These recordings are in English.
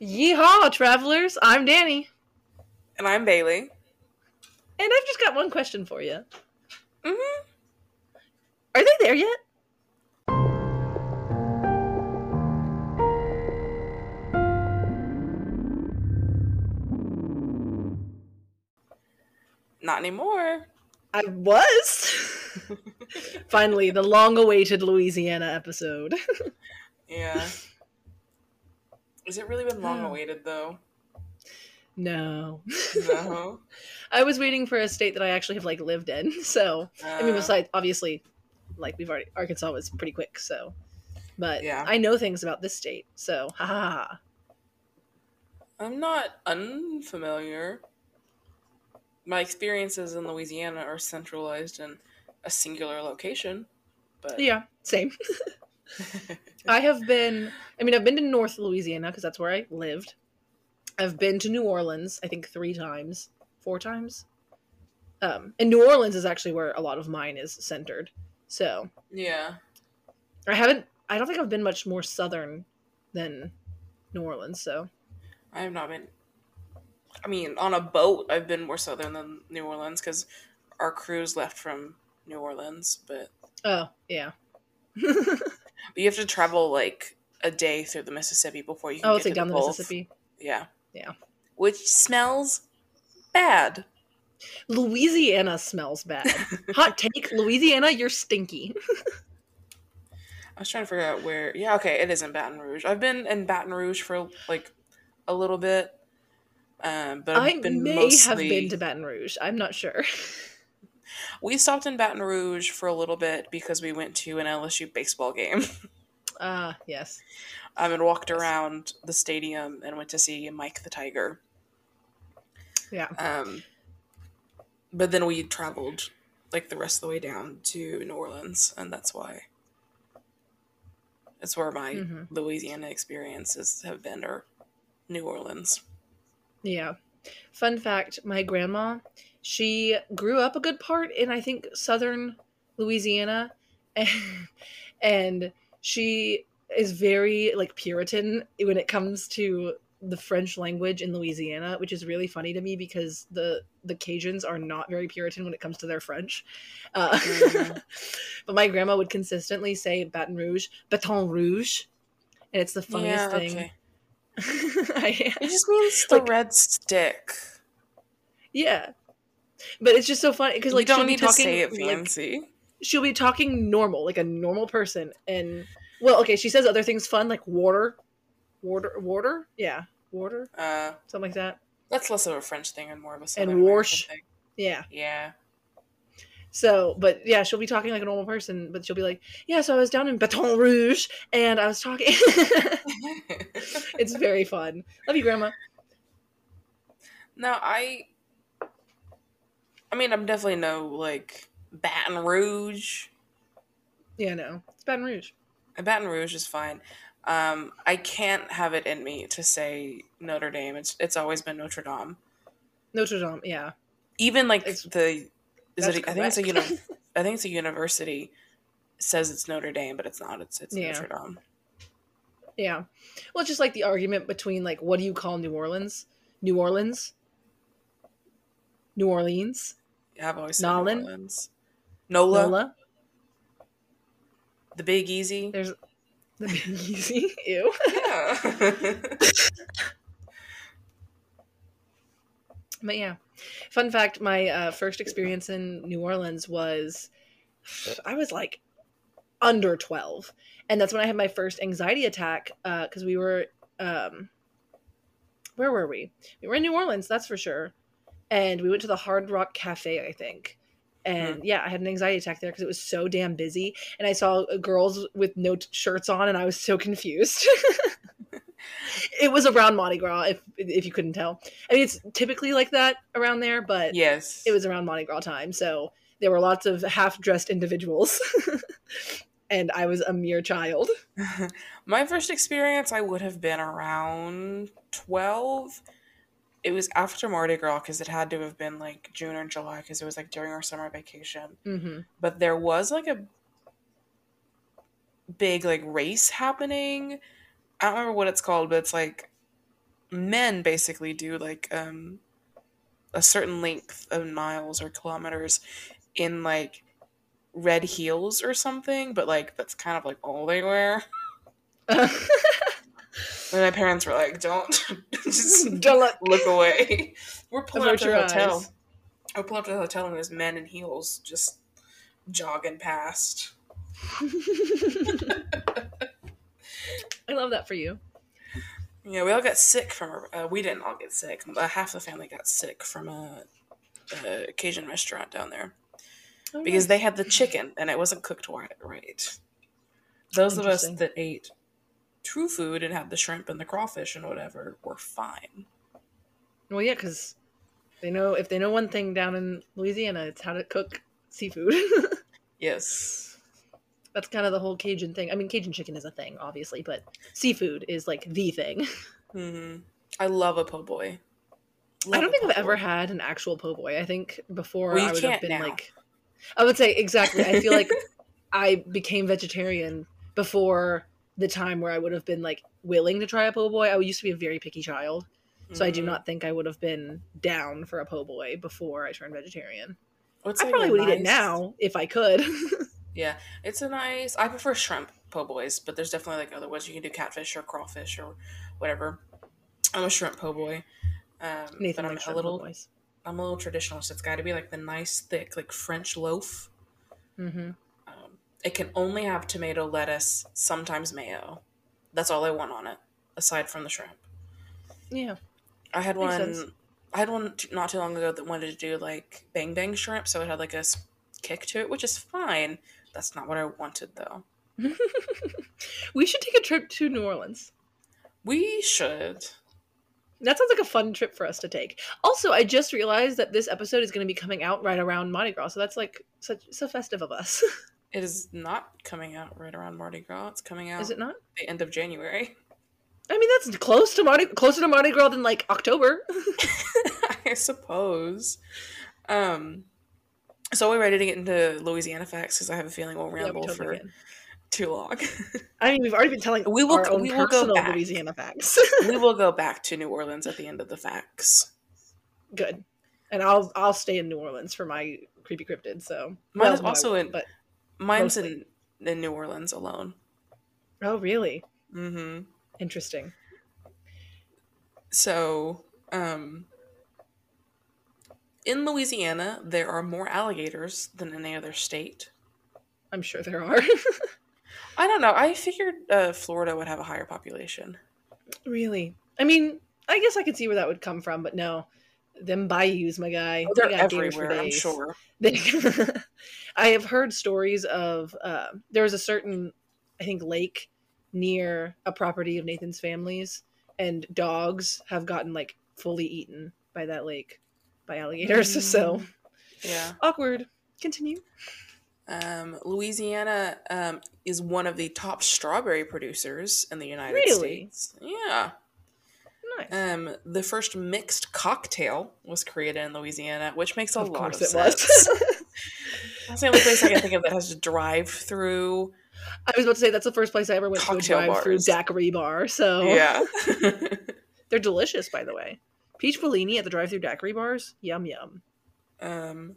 Yeehaw, travelers! I'm Danny, And I'm Bailey. and I've just got one question for you. Mm-hmm. Are they there yet? Not anymore. I was. Finally, the long-awaited Louisiana episode. Yeah. Has it really been long awaited though? no, No. I was waiting for a state that I actually have like lived in. So I mean, Uh, besides obviously, like we've already Arkansas was pretty quick. So, but Yeah. I know things about this state. So ha ha ha. I'm not unfamiliar. My experiences in Louisiana are centralized in a singular location, but Yeah, same. I have been, I mean, I've been to North Louisiana because that's where I lived. I've been to New Orleans, I think three times, four times. Um, and New Orleans is actually where a lot of mine is centered. So yeah. I haven't, I don't think I've been much more southern than New Orleans. So I have not been. I mean, on a boat, I've been more southern than New Orleans because our cruise left from New Orleans, but oh yeah. but you have to travel like a day through the Mississippi before you can oh, get it's like down the Gulf. Mississippi. Yeah. Yeah. Which smells bad. Louisiana smells bad. Hot take, Louisiana, you're stinky. I was trying to figure out where. Yeah, okay, it is in Baton Rouge. I've been in Baton Rouge for like a little bit, um, but I've I been may mostly. have been to Baton Rouge. I'm not sure. we stopped in Baton Rouge for a little bit because we went to an LSU baseball game. Ah, yes. um, and walked Yes. around the stadium and went to see Mike the Tiger. Yeah. Um, but then we traveled like the rest of the way down to New Orleans, and that's why. It's where my Mhm. Louisiana experiences have been, or New Orleans. Yeah. Fun fact my grandma, she grew up a good part in, I think, southern Louisiana. And, and she is very, like, Puritan when it comes to the French language in Louisiana, which is really funny to me because the the Cajuns are not very Puritan when it comes to their French. Uh, Mhm. but my grandma would consistently say Baton Rouge, Baton Rouge, and it's the funniest yeah, thing. okay. I- It just means the Like- red stick. Yeah. But it's just so funny because like you don't she'll be need to talking say it like, she'll be talking normal, like a normal person, and well, okay, she says other things fun like water, water, water, yeah, water, uh, something like that. that's less of a French thing and more of a Southern And warsh. thing. Yeah. Yeah. So, but yeah, she'll be talking like a normal person, but she'll be like, yeah, so I was down in Baton Rouge and I was talking. it's very fun. Love you, Grandma. No, I. I mean, I'm definitely no like Baton Rouge. Yeah, no, it's Baton Rouge. Baton Rouge is fine. Um, I can't have it in me to say Notre Dame. It's it's always been Notre Dame. Notre Dame, yeah. Even like It's- the is it? I think it's a uni- I think it's a university says it's Notre Dame, but it's not. It's it's Yeah. Notre Dame. Yeah. Well, it's just like the argument between like what do you call New Orleans? New Orleans? New Orleans? I've always said Nolan? New Orleans. Nola, Nola? the Big Easy. There's the Big Easy. Ew. Yeah. But yeah. Fun fact, my uh, first experience in New Orleans was I was like under 12. And that's when I had my first anxiety attack because we were um where were we? We were in New Orleans, that's for sure. And we went to the Hard Rock Cafe, I think. And yeah, I had an anxiety attack there because it was so damn busy. And I saw uh, girls with no t- shirts on, and I was so confused. it was around Mardi Gras, if if you couldn't tell. I mean, it's typically like that around there, but yes. it was around Mardi Gras time, so there were lots of half dressed individuals, and I was a mere child. My first experience, I would have been around 12. It was after Mardi Gras because it had to have been like June or July because it was like during our summer vacation. hmm But there was like a big like race happening. I don't remember what it's called, but it's like men basically do like um a certain length of miles or kilometers in like red heels or something, but like that's kind of like all they wear. and my parents were like, "Don't just Don't look away." We're pulling up to the hotel. eyes. We're pulling up to the hotel and there's men in heels just jogging past. I love that for you. Yeah, we all got sick from. Uh, we didn't all get sick. Half the family got sick from a, a Cajun restaurant down there Oh, because nice. they had the chicken and it wasn't cooked right. Those of us that ate true food and had the shrimp and the crawfish and whatever were fine. Well, yeah, because they know if they know one thing down in Louisiana, it's how to cook seafood. Yes. That's kind of the whole Cajun thing. I mean, Cajun chicken is a thing, obviously, but seafood is like the thing. hmm I love a po' boy. I don't think I've ever had an actual po' boy. I think before Well, I would have been now. like, I would say exactly. I feel like I became vegetarian before the time where I would have been like willing to try a po' boy. I used to be a very picky child, so I do Mhm. not think I would have been down for a po' boy before I turned vegetarian. What's I like probably would eat it now if I could. Yeah, it's a nice. I prefer shrimp po' boys, but there's definitely like other ones you can do catfish or crawfish or whatever. I'm a shrimp po' boy, um, Nathan but I'm a little. I'm a little traditionalist. It's got to be like the nice thick like French loaf. Mm-hmm. It can only have tomato, lettuce, sometimes mayo. That's all I want on it, aside from the shrimp. Yeah. I had Makes one. sense. I had one not too long ago that wanted to do like bang bang shrimp, so it had like a kick to it, which is fine. That's not what I wanted though. we should take a trip to New Orleans. We should. That sounds like a fun trip for us to take. Also, I just realized that this episode is going to be coming out right around Mardi Gras, so that's like such so festive of us. It is not coming out right around Mardi Gras. It's coming out is it not? the end of January. I mean, that's close to Mardi closer to Mardi Gras than like October. I suppose. Um, so we're ready to get into Louisiana facts? Because I have a feeling we'll Yeah, we ramble totally for can. too long. I mean, we've already been telling We will- our own we will go back. Louisiana facts. we will go back to New Orleans at the end of the facts. Good, and I'll I'll stay in New Orleans for my creepy cryptid. So Mine Well, is also in- but Mine's Mostly. in, in New Orleans alone. oh really Mm-hmm. interesting. So, um, in Louisiana, there are more alligators than any other state. I'm sure there are. I don't know. I figured uh, Florida would have a higher population. really, I mean, I guess I could see where that would come from, but no, them bayous, my guy. Oh, they they're got gators for everywhere, I'm sure. They- I have heard stories of uh, there was a certain, I think, lake near a property of Nathan's family's, and dogs have gotten like fully eaten by that lake by alligators. Mm. So Yeah. awkward. Continue. Um, Louisiana um, is one of the top strawberry producers in the United Really? States. Yeah. Nice. Um, the first mixed cocktail was created in Louisiana, which makes a of lot of it sense. That's the only place I can think of that has a drive through. I was about to say that's the first place I ever went to a drive-through daiquiri bar. So Yeah. they're delicious, by the way. Peach Bellini at the drive-through daiquiri bars, yum yum. um,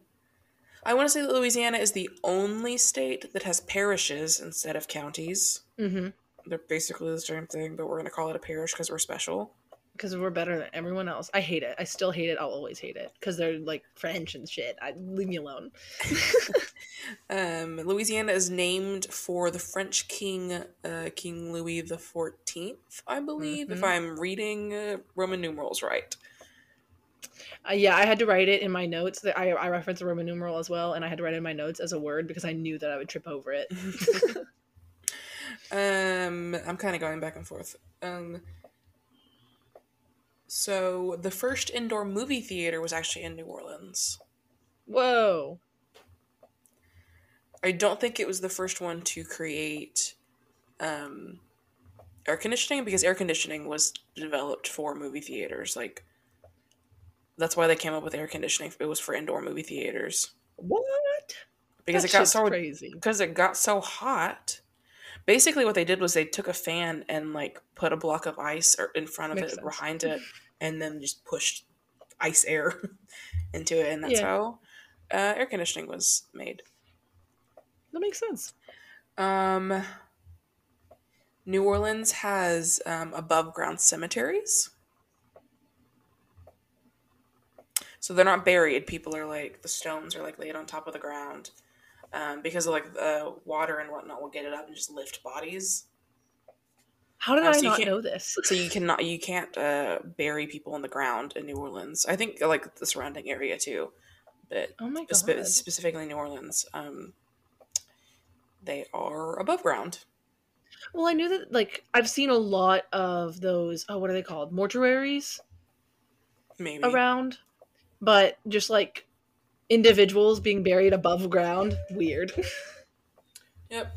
I want to say that Louisiana is the only state that has parishes instead of counties. Mm-hmm. They're basically the same thing, but we're going to call it a parish because we're special. Because we're better than everyone else. I hate it. I still hate it. I'll always hate it because they're like French and shit. I leave me alone. Um, Louisiana is named for the French king, uh, King Louis the Fourteenth, I believe, if Mhm. I'm reading uh, Roman numerals right. Uh, yeah, I had to write it in my notes. That I I reference a Roman numeral as well, and I had to write it in my notes as a word because I knew that I would trip over it. um, I'm kind of going back and forth. Um, so the first indoor movie theater was actually in New Orleans. Whoa. I don't think it was the first one to create um, air conditioning because air conditioning was developed for movie theaters. Like that's why they came up with air conditioning. It was for indoor movie theaters What? because That it got so crazy. because it got so hot. Basically, what they did was they took a fan and like put a block of ice or in front of Makes it, sense. behind it, and then just pushed ice air into it, and that's Yeah. how uh, air conditioning was made. That makes sense. Um, New Orleans has um, above ground cemeteries. So they're not buried. People are like, the stones are like laid on top of the ground. Um, because of like the water and whatnot will get it up and just lift bodies. How did Oh, I so not know this? So you cannot, you can't uh, bury people in the ground in New Orleans. I think like the surrounding area too, but Oh my god. spe- specifically New Orleans, um, they are above ground. Well, I knew that like I've seen a lot of those. Oh, what are they called? Mortuaries Maybe around, but just like individuals being buried above ground. Weird. Yep.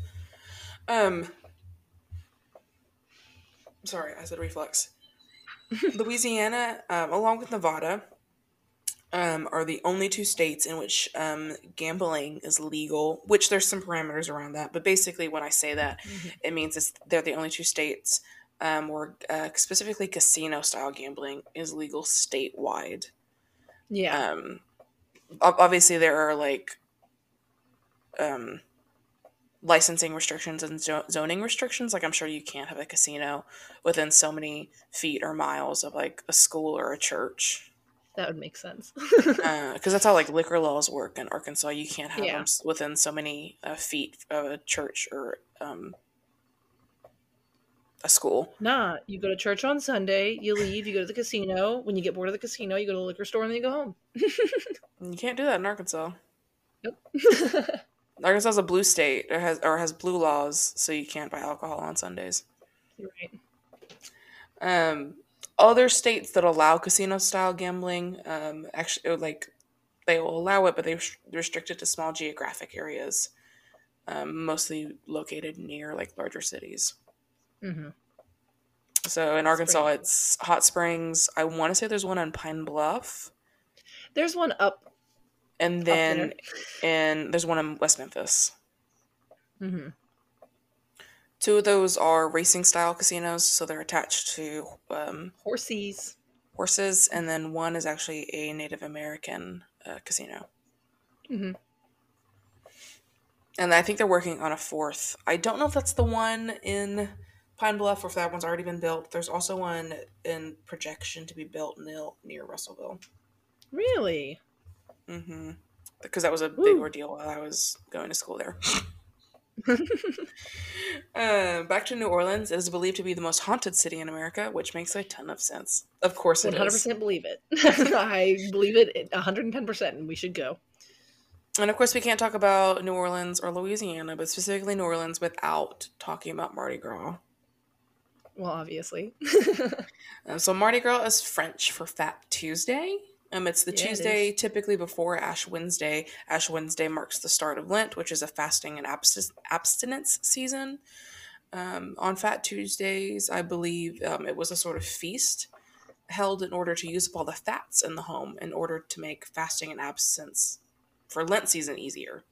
Um. Sorry, I said reflux. Louisiana, um, along with Nevada, um, are the only two states in which um, gambling is legal. Which there's some parameters around that, but basically, when I say that, it means it's they're the only two states um, where uh, specifically casino style gambling is legal statewide. yeah. Um, obviously, there are like um, licensing restrictions and zoning restrictions. Like, I'm sure you can't have a casino within so many feet or miles of like a school or a church, that would make sense. because that's how like liquor laws work in Arkansas. You can't have Yeah. them within so many uh, feet of a church or um, a school. nah, you go to church on Sunday, you leave, you go to the casino. When you get bored of the casino, you go to the liquor store and then you go home. You can't do that in Arkansas. Yep. Arkansas is a blue state, or has or has blue laws, so you can't buy alcohol on Sundays. You're right. um, other states that allow casino style gambling um, actually like they will allow it but they restrict it to small geographic areas um, mostly located near like larger cities hmm so in arkansas Springs. it's hot springs i want to say there's one on pine bluff There's one up. and then and there's one in west memphis hmm two of those are racing style casinos so they're attached to um, Horsies. horses and then one is actually a native american uh, casino hmm And I think they're working on a fourth. I don't know if that's the one in Pine Bluff or if that one's already been built. There's also one in projection to be built near, near Russellville. Really? Mm-hmm. Because that was a big Woo. ordeal while I was going to school there. uh, back to New Orleans. It is believed to be the most haunted city in America, which makes a ton of sense. Of course it One hundred is. percent believe it. I believe it one hundred and ten percent, and we should go. And of course, we can't talk about New Orleans or Louisiana, but specifically New Orleans without talking about Mardi Gras. Well, obviously. Um, so Mardi Gras is French for Fat Tuesday. Um, it's the Yeah, it Tuesday typically before Ash Wednesday. Ash Wednesday marks the start of Lent, which is a fasting and abst- abstinence season. Um, on Fat Tuesdays, I believe um, it was a sort of feast held in order to use up all the fats in the home in order to make fasting and abstinence for Lent season easier.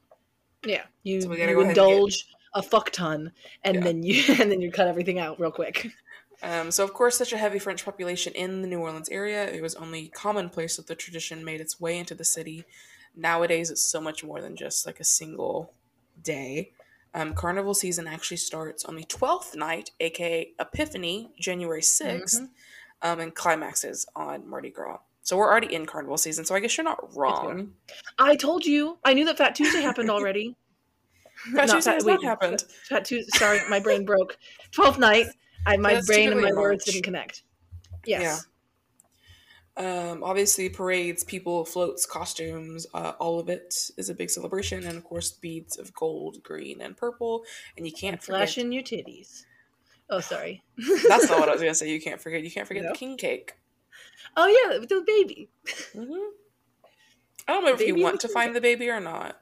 yeah, you, So you go ahead and get- indulge a fuck ton, and Yeah. then you and then you cut everything out real quick. Um, so, of course, such a heavy French population in the New Orleans area, it was only commonplace that the tradition made its way into the city. Nowadays, it's so much more than just like a single day. Um, carnival season actually starts on the 12th night, aka Epiphany, January 6th, Mhm. um, and climaxes on Mardi Gras. So, we're already in carnival season, so I guess you're not wrong. I told you. I knew that Fat Tuesday happened already. Fat Tuesday has not happened. Fat Tuesday. Sorry, my brain broke. Twelfth night. I, my That's brain and my words didn't connect. Yes. Um, obviously, parades, people, floats, costumes, uh, all of it is a big celebration, and of course, beads of gold, green, and purple. And you can't forget. Flashing your titties. Oh, sorry. That's not what I was gonna say. You can't forget. You can't forget No. the king cake. Oh yeah, the baby. hmm I don't know if you want to find the baby or not.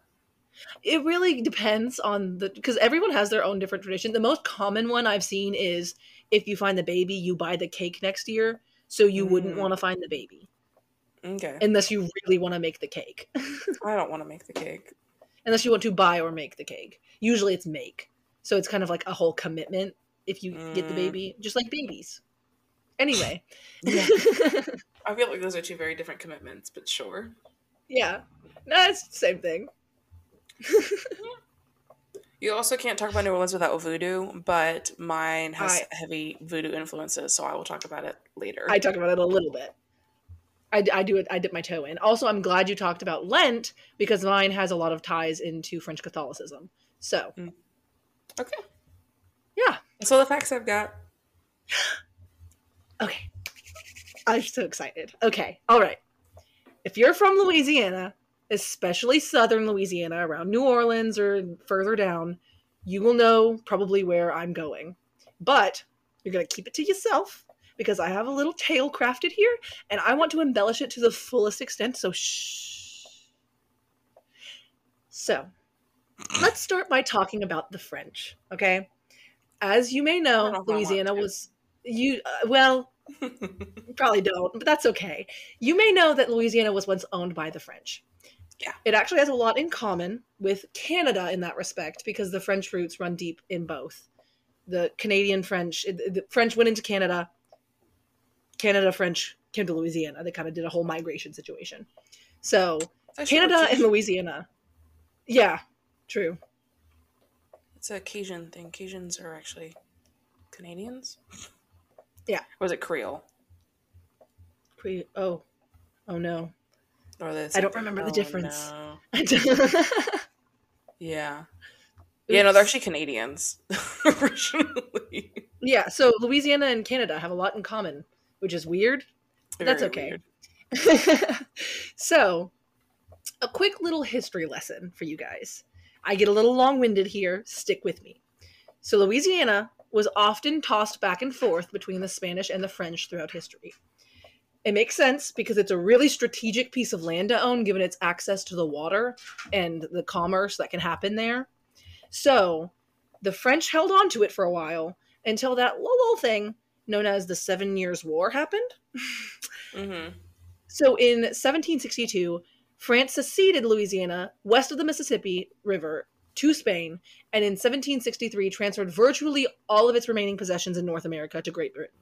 It really depends on the because everyone has their own different tradition. The most common one I've seen is if you find the baby, you buy the cake next year, so you wouldn't Mm. want to find the baby Okay, unless you really want to make the cake. I don't want to make the cake. unless you want to buy or make the cake. Usually it's make. So it's kind of like a whole commitment if you get the Mm. baby, just like babies. Anyway. Yeah. I feel like those are two very different commitments, but sure. yeah. No, it's the same thing. You also can't talk about New Orleans without voodoo, but mine has I- heavy voodoo influences, so I will talk about it later. I talk about it a little bit. I, I do it. I dip my toe in. Also, I'm glad you talked about Lent because mine has a lot of ties into French Catholicism. So, mm. okay. yeah. So the facts I've got. Okay. I'm so excited. Okay. All right. If you're from Louisiana, especially southern Louisiana, around New Orleans or further down, you will know probably where I'm going. But you're going to keep it to yourself because I have a little tale crafted here and I want to embellish it to the fullest extent. So, shh. So, let's start by talking about the French. Okay. As you may know know, if I want Louisiana was you uh, well probably don't, but that's okay. You may know that Louisiana was once owned by the French. Yeah. It actually has a lot in common with Canada in that respect because the French roots run deep in both. The Canadian French, the French went into Canada, Canada French came to Louisiana. They kind of did a whole migration situation. So, That's Canada and. Louisiana. Yeah, true. It's a Cajun thing. Cajuns are actually Canadians. Yeah. Or is it Creole? Pre- oh, oh no. Or the I don't remember the Oh, difference. no. Yeah. Yeah, no, they're actually Canadians originally. Yeah, so Louisiana and Canada have a lot in common, which is weird. That's okay. weird. so, a quick little history lesson for you guys. I get a little long winded here, stick with me. So, Louisiana was often tossed back and forth between the Spanish and the French throughout history. It makes sense because it's a really strategic piece of land to own given its access to the water and the commerce that can happen there. So, the French held on to it for a while until that little thing known as the Seven Years' War happened. hmm So in 1762, France seceded Louisiana west of the Mississippi River to Spain, and in 1763 transferred virtually all of its remaining possessions in North America to Great Britain.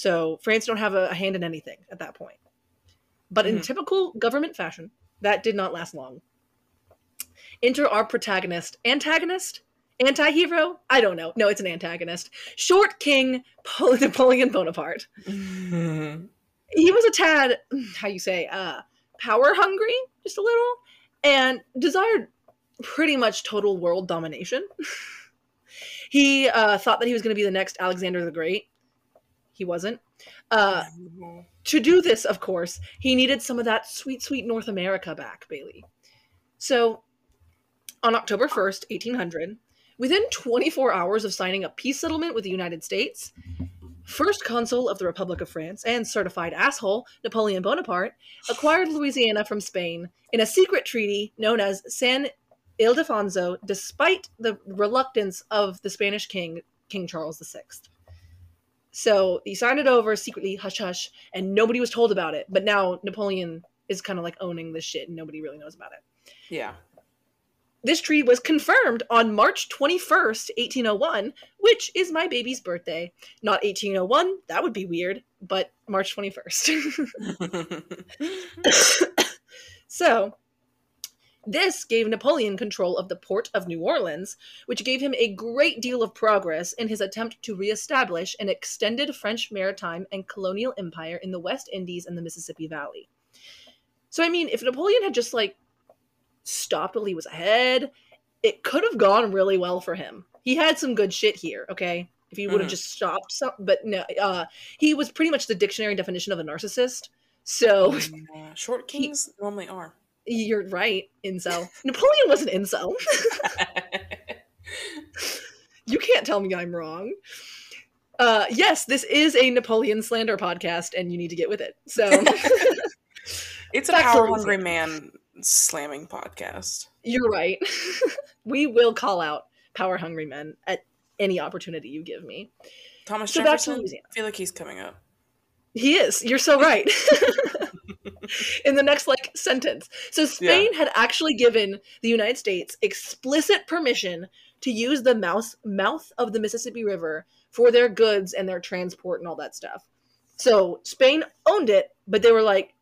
So France don't have a, a hand in anything at that point. But in Mhm. typical government fashion, that did not last long. Enter our protagonist, antagonist, anti-hero. I don't know. No, it's an antagonist. Short King Pol- Napoleon Bonaparte he was a tad how you say uh power hungry just a little and desired pretty much total world domination he uh thought that he was going to be the next alexander the great he wasn't uh to do this of course he needed some of that sweet sweet north america back bailey so on october 1st 1800 within 24 hours of signing a peace settlement with the united states First consul of the Republic of France and certified asshole, Napoleon Bonaparte, acquired Louisiana from Spain in a secret treaty known as San Ildefonso, despite the reluctance of the Spanish king, King Charles VI. So he signed it over secretly, hush hush, and nobody was told about it. But now Napoleon is kind of like owning this shit, and nobody really knows about it. yeah. This treaty was confirmed on March 21st, 1801, which is my baby's birthday. Not 1801, that would be weird, but March 21st. so, this gave Napoleon control of the port of New Orleans, which gave him a great deal of progress in his attempt to reestablish an extended French maritime and colonial empire in the West Indies and the Mississippi Valley. So, I mean, if Napoleon had just like stopped while he was ahead, it could have gone really well for him. He had some good shit here, okay? If he would have Mhm. just stopped some but no uh he was pretty much the dictionary definition of a narcissist. So Yeah, Short He- kings normally are. You're right, incel. Napoleon was an incel. you can't tell me I'm wrong. Uh yes, this is a Napoleon slander podcast and you need to get with it. So it's a power hungry man slamming podcast. you're right. we will call out power hungry men at any opportunity you give me. Thomas So back to Jefferson. Louisiana. I feel like he's coming up. He is. You're so right. In the next like sentence. So Spain had actually given the United States explicit permission to use the mouth mouth of the Mississippi River for their goods and their transport and all that stuff. So Spain owned it, but they were like,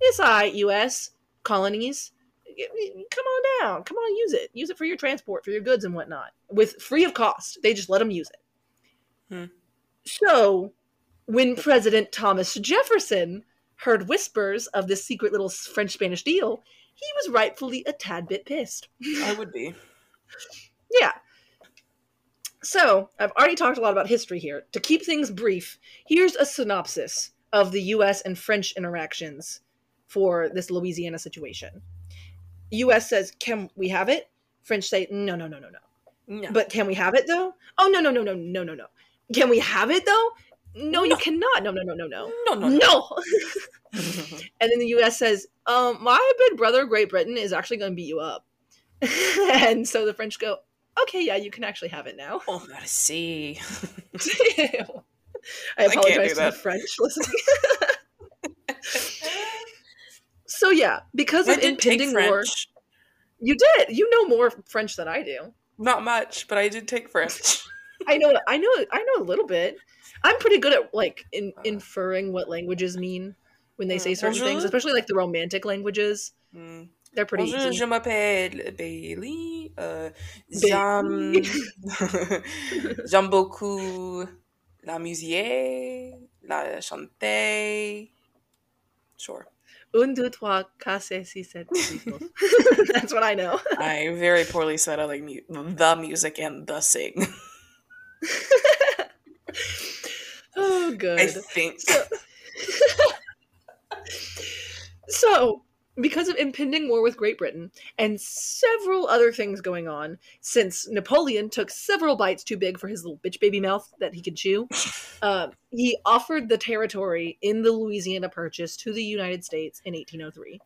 "It's all right, U.S. colonies, come on down, come on, use it, use it for your transport, for your goods and whatnot, with free of cost." They just let them use it. Hmm. So when President Thomas Jefferson heard whispers of this secret little French Spanish deal, he was rightfully a tad bit pissed. I would be. Yeah. So, I've already talked a lot about history here. To keep things brief, here's a synopsis of the US and French interactions for this Louisiana situation. US says, Can we have it? French say, No, no, no, no, no. No. But can we have it though? Oh, no, no, no, no, no, no, no. Can we have it though? No, you cannot. No, no, no, no, no. no, no, No. no. and then the US says, um, my big brother, Great Britain, is actually going to beat you up. and so the French go, okay, yeah, you can actually have it now. oh. I can't do apologize to the. French listening. so yeah, because I of impending war, French. you did. You know more French than I do. Not much, but I did take French. I know. I know. I know a little bit. I'm pretty good at like in, Uh. inferring what languages mean when they Uh, say certain things, especially like the romantic languages. Hmm. They're pretty Bonjour, easy. je m'appelle Bailey. Bailey. J'aime j'aime beaucoup la musique, la chanter. Sure. Un, deux, trois, quatre, six, sept, huit. That's what I know. I very poorly said I like mu- the music and the sing. Oh, good. I think. So, so, because of impending war with Great Britain and several other things going on, since Napoleon took several bites too big for his little bitch baby mouth that he could chew, uh, he offered the territory in the Louisiana Purchase to the United States in 1803.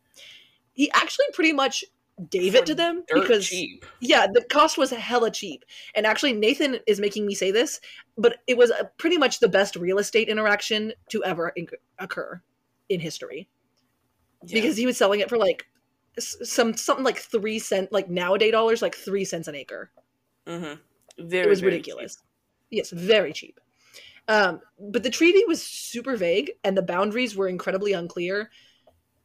He actually pretty much gave it to them because cheap. yeah, the cost was hella cheap. And actually, Nathan is making me say this, but it was uh pretty much the best real estate interaction to ever inc- occur in history Yeah. because he was selling it for like s- some something like three cent, like nowadays dollars, like three cents an acre. Mhm. very, it was very ridiculous. Yes, very cheap. Um, but the treaty was super vague, and the boundaries were incredibly unclear.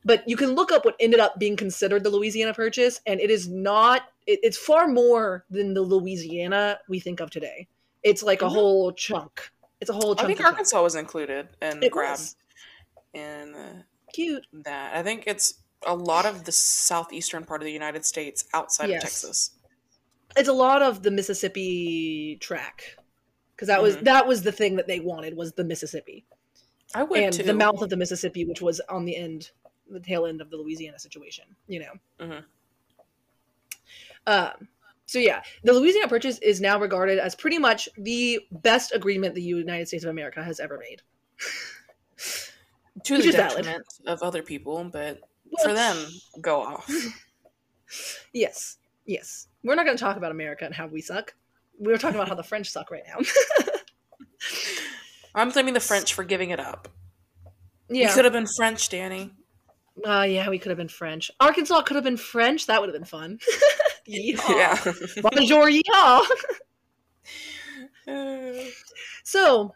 But you can look up what ended up being considered the Louisiana Purchase, and it is not. It, it's far more than the Louisiana we think of today. It's like a Mhm. whole chunk. It's a whole chunk. I think of chunk. Arkansas was included and It grabbed was in cute. that. I think it's a lot of the southeastern part of the United States outside Yes. of Texas. It's a lot of the Mississippi track because that was Mhm. that was the thing that they wanted was the Mississippi. I would and too. the mouth of the Mississippi, which was on the end, the tail end of the Louisiana situation. You know. Mhm. Um. So yeah, the Louisiana Purchase is now regarded as pretty much the best agreement the United States of America has ever made. to which the detriment of other people, but for them, go off. Yes, yes. We're not going to talk about America and how we suck. We're talking about how the French suck right now. I'm blaming the French for giving it up. We yeah. could have been French, Danny. Uh, yeah, we could have been French. Arkansas could have been French. That would have been fun. Yeehaw. Bonjour, yeehaw. Yeah. So,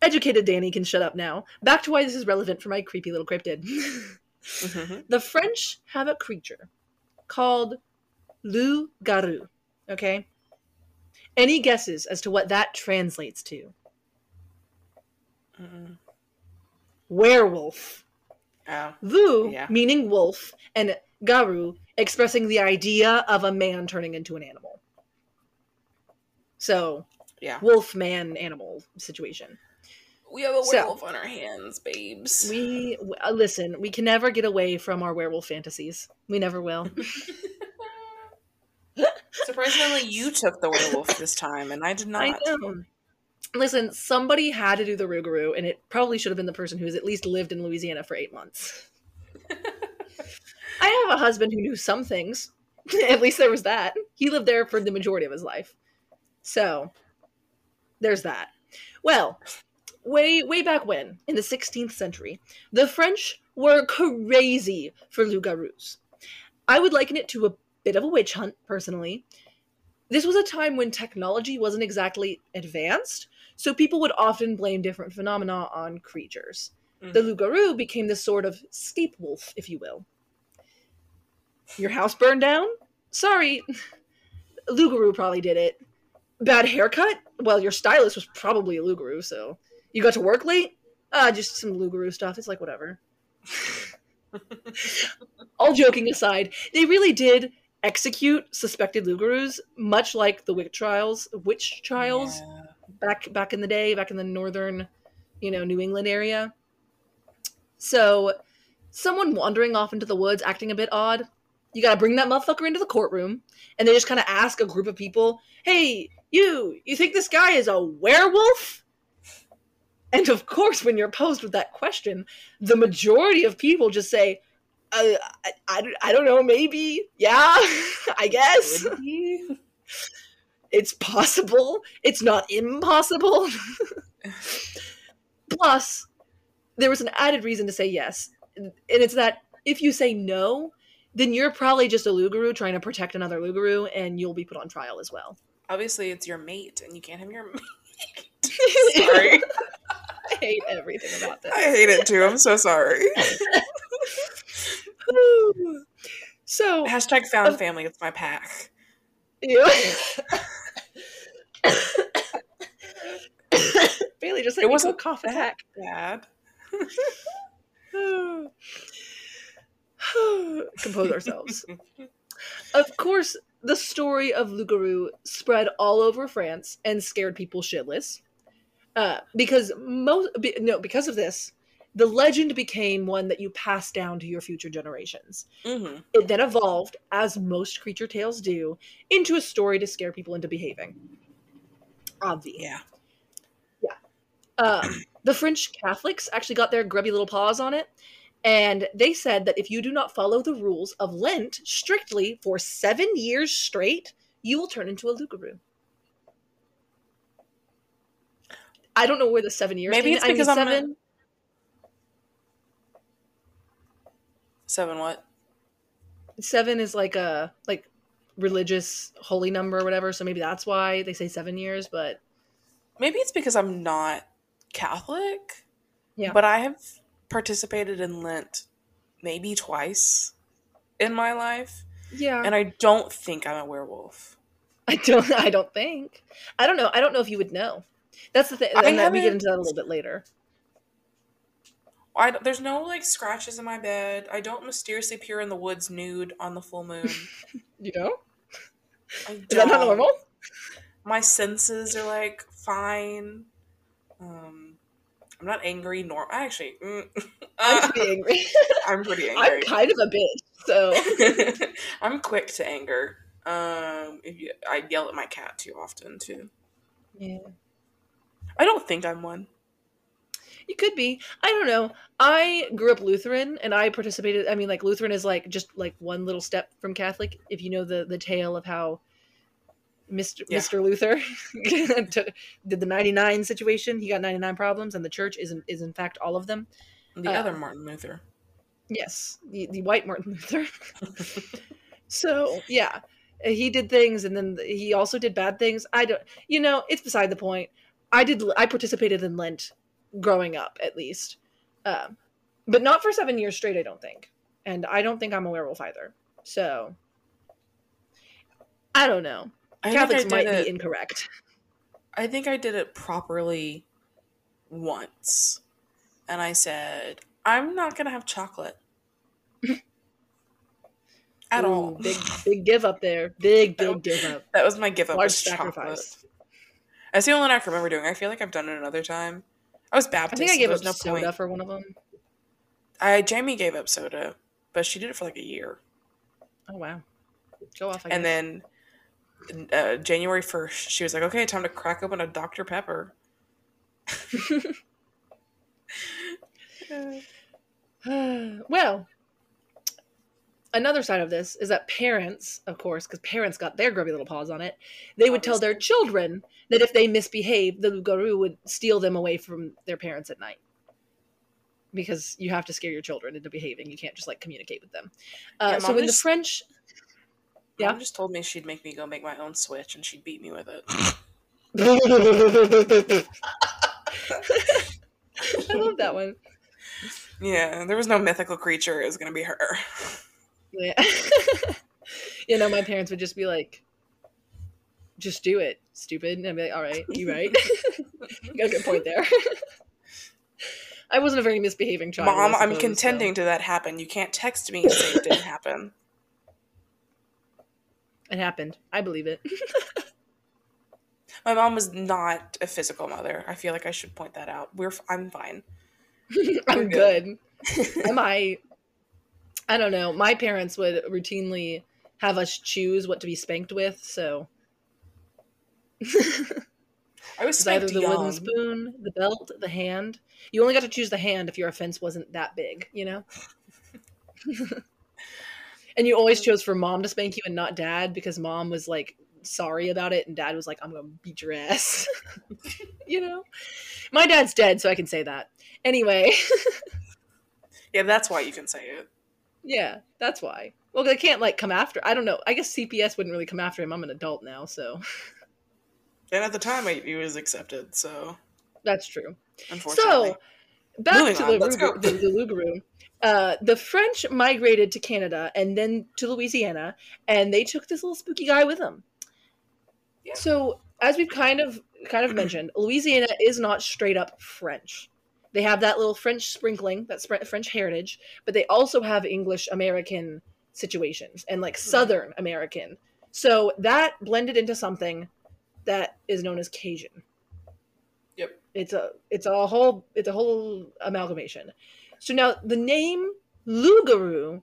educated Danny can shut up now. Back to why this is relevant for my creepy little cryptid. Mhm. the French have a creature called loup garou. Okay? Any guesses as to what that translates to? Mm. Werewolf. Oh. Loup Yeah. meaning wolf, and garou expressing the idea of a man turning into an animal. So, Yeah. wolf man animal situation. We have a So- werewolf on our hands, babes. We uh, listen. We can never get away from our werewolf fantasies. We never will. Surprisingly, you took the werewolf this time, and I did not. I. Listen, somebody had to do the Rougarou, and it probably should have been the person who's at least lived in Louisiana for eight months. I have a husband who knew some things. at least there was that. He lived there for the majority of his life. So, there's that. Well, way way back when, in the 16th century, the French were crazy for loup-garous. I would liken it to a bit of a witch hunt, personally. this was a time when technology wasn't exactly advanced, so people would often blame different phenomena on creatures. The Mhm. loup-garou became this sort of scape wolf, if you will. Your house burned down? Sorry. loup-garou probably did it. Bad haircut? Well, your stylist was probably a loup-garou, so. You got to work late? Ah, just some loup-garou stuff. It's like whatever. All joking aside, they really did execute suspected loup-garous, much like the witch trials, witch trials Yeah. Back back in the day, back in the northern, you know, New England area. So, someone wandering off into the woods acting a bit odd, you got to bring that motherfucker into the courtroom and they just kind of ask a group of people, "Hey, you, you think this guy is a werewolf?" And of course, when you're posed with that question, the majority of people just say, uh, I, I, I don't know, maybe, yeah, I guess? It's possible. It's not impossible. Plus, there was an added reason to say yes, and it's that if you say no, then you're probably just a loup-garou trying to protect another loup-garou, and you'll be put on trial as well. Obviously, it's your mate, and you can't have your mate. Sorry. I hate everything about this. I hate it too. I'm so sorry. so, Hashtag found uh, family. It's my pack. you. Bailey just like It it was a wasn't cough attack. Bad. Compose ourselves. Of course, the story of loup-garou spread all over France and scared people shitless. Uh, because most be, no, because of this, the legend became one that you pass down to your future generations. hmm It then evolved, as most creature tales do, into a story to scare people into behaving. Obvious. Yeah. Um, the French Catholics actually got their grubby little paws on it, and they said that if you do not follow the rules of Lent strictly for seven years straight, you will turn into a loup-garou. I don't know where the seven years. Maybe came- it's I mean, because I'm a- seven. Seven what? Seven is like a like religious holy number or whatever, so maybe that's why they say seven years. But Maybe it's because I'm not Catholic. Yeah. But I have participated in Lent maybe twice in my life, yeah, and I don't think I'm a werewolf. I don't. I don't think. I don't know. I don't know if you would know. That's the thing. I And that we get into that a little bit later. I there's no like scratches in my bed. I don't mysteriously appear in the woods nude on the full moon. You know, I is that don't. normal? My senses are like fine. Um, I'm not angry nor I actually. Mm, I'm uh, pretty angry. I'm pretty angry. I'm kind of a bitch. So I'm quick to anger. Um, if you, I yell at my cat too often too. yeah, I don't think I'm one. you could be. I don't know. I grew up Lutheran, and I participated. I mean, like Lutheran is like just like one little step from Catholic. If you know the the tale of how Mr. Yeah. Mr. Luther did the 99 situation, he got 99 problems, and the church is in, is in fact all of them. The Uh, other Martin Luther. Yes, the, the white Martin Luther. so yeah, he did things, and then he also did bad things. I don't, you know, it's beside the point. I did, I participated in Lent growing up, at least, um, but not for seven years straight. I don't think, and I don't think I'm a werewolf either. So I don't know. I think I Catholics might it- be incorrect. I think I did it properly once. And I said, I'm not going to have chocolate. At Ooh, all. Big, big give up there. Big, big give up. That was my give up. Large was chocolate. sacrifice. That's the only one I can remember doing. I feel like I've done it another time. I was Baptist. I think I gave up no soda point. for one of them. I Jamie gave up soda, but she did it for like a year. Oh wow, go off. I and guess. then uh, January 1st, she was like, okay, time to crack open a Dr. Pepper. well, another side of this is that parents, of course, because parents got their grubby little paws on it, they would tell their children that if they misbehaved, the loup-garou would steal them away from their parents at night. Because you have to scare your children into behaving. You can't just like communicate with them. Uh, Yeah, so when the French, Yeah. Mom just told me she'd make me go make my own Switch, and she'd beat me with it. I love that one. Yeah, there was no mythical creature. It was gonna be her. Yeah. you know, my parents would just be like, just do it, stupid. And I'd be like, all right, you right. you got a good point there. I wasn't a very misbehaving child. Mom, I'm contending so to that happen. You can't text me and say it didn't happen. It happened. I believe it. My mom was not a physical mother. I feel like I should point that out. We're I'm fine. I'm good. Am I? I don't know. My parents would routinely have us choose what to be spanked with, so I was it's either the young. wooden spoon, the belt, the hand. You only got to choose the hand if your offense wasn't that big, you know. And you always chose for mom to spank you and not dad because mom was like sorry about it and dad was like, "I'm gonna beat your ass," you know. My dad's dead, so I can say that. Anyway, Yeah, that's why you can say it. yeah, that's why. Well, they can't like come after. I don't know. I guess CPS wouldn't really come after him. I'm an adult now, so And at the time, it was accepted. So that's true. unfortunately, So back Moving to on, the, go. the, the. Uh, the French migrated to Canada and then to Louisiana, and they took this little spooky guy with them. Yeah. So, as we've kind of kind of mentioned, Louisiana is not straight up French. They have that little French sprinkling, that French heritage, but they also have English American situations and like Southern American. So that blended into something that is known as Cajun. Yep. It's a it's a whole it's a whole amalgamation. So now the name loup-garou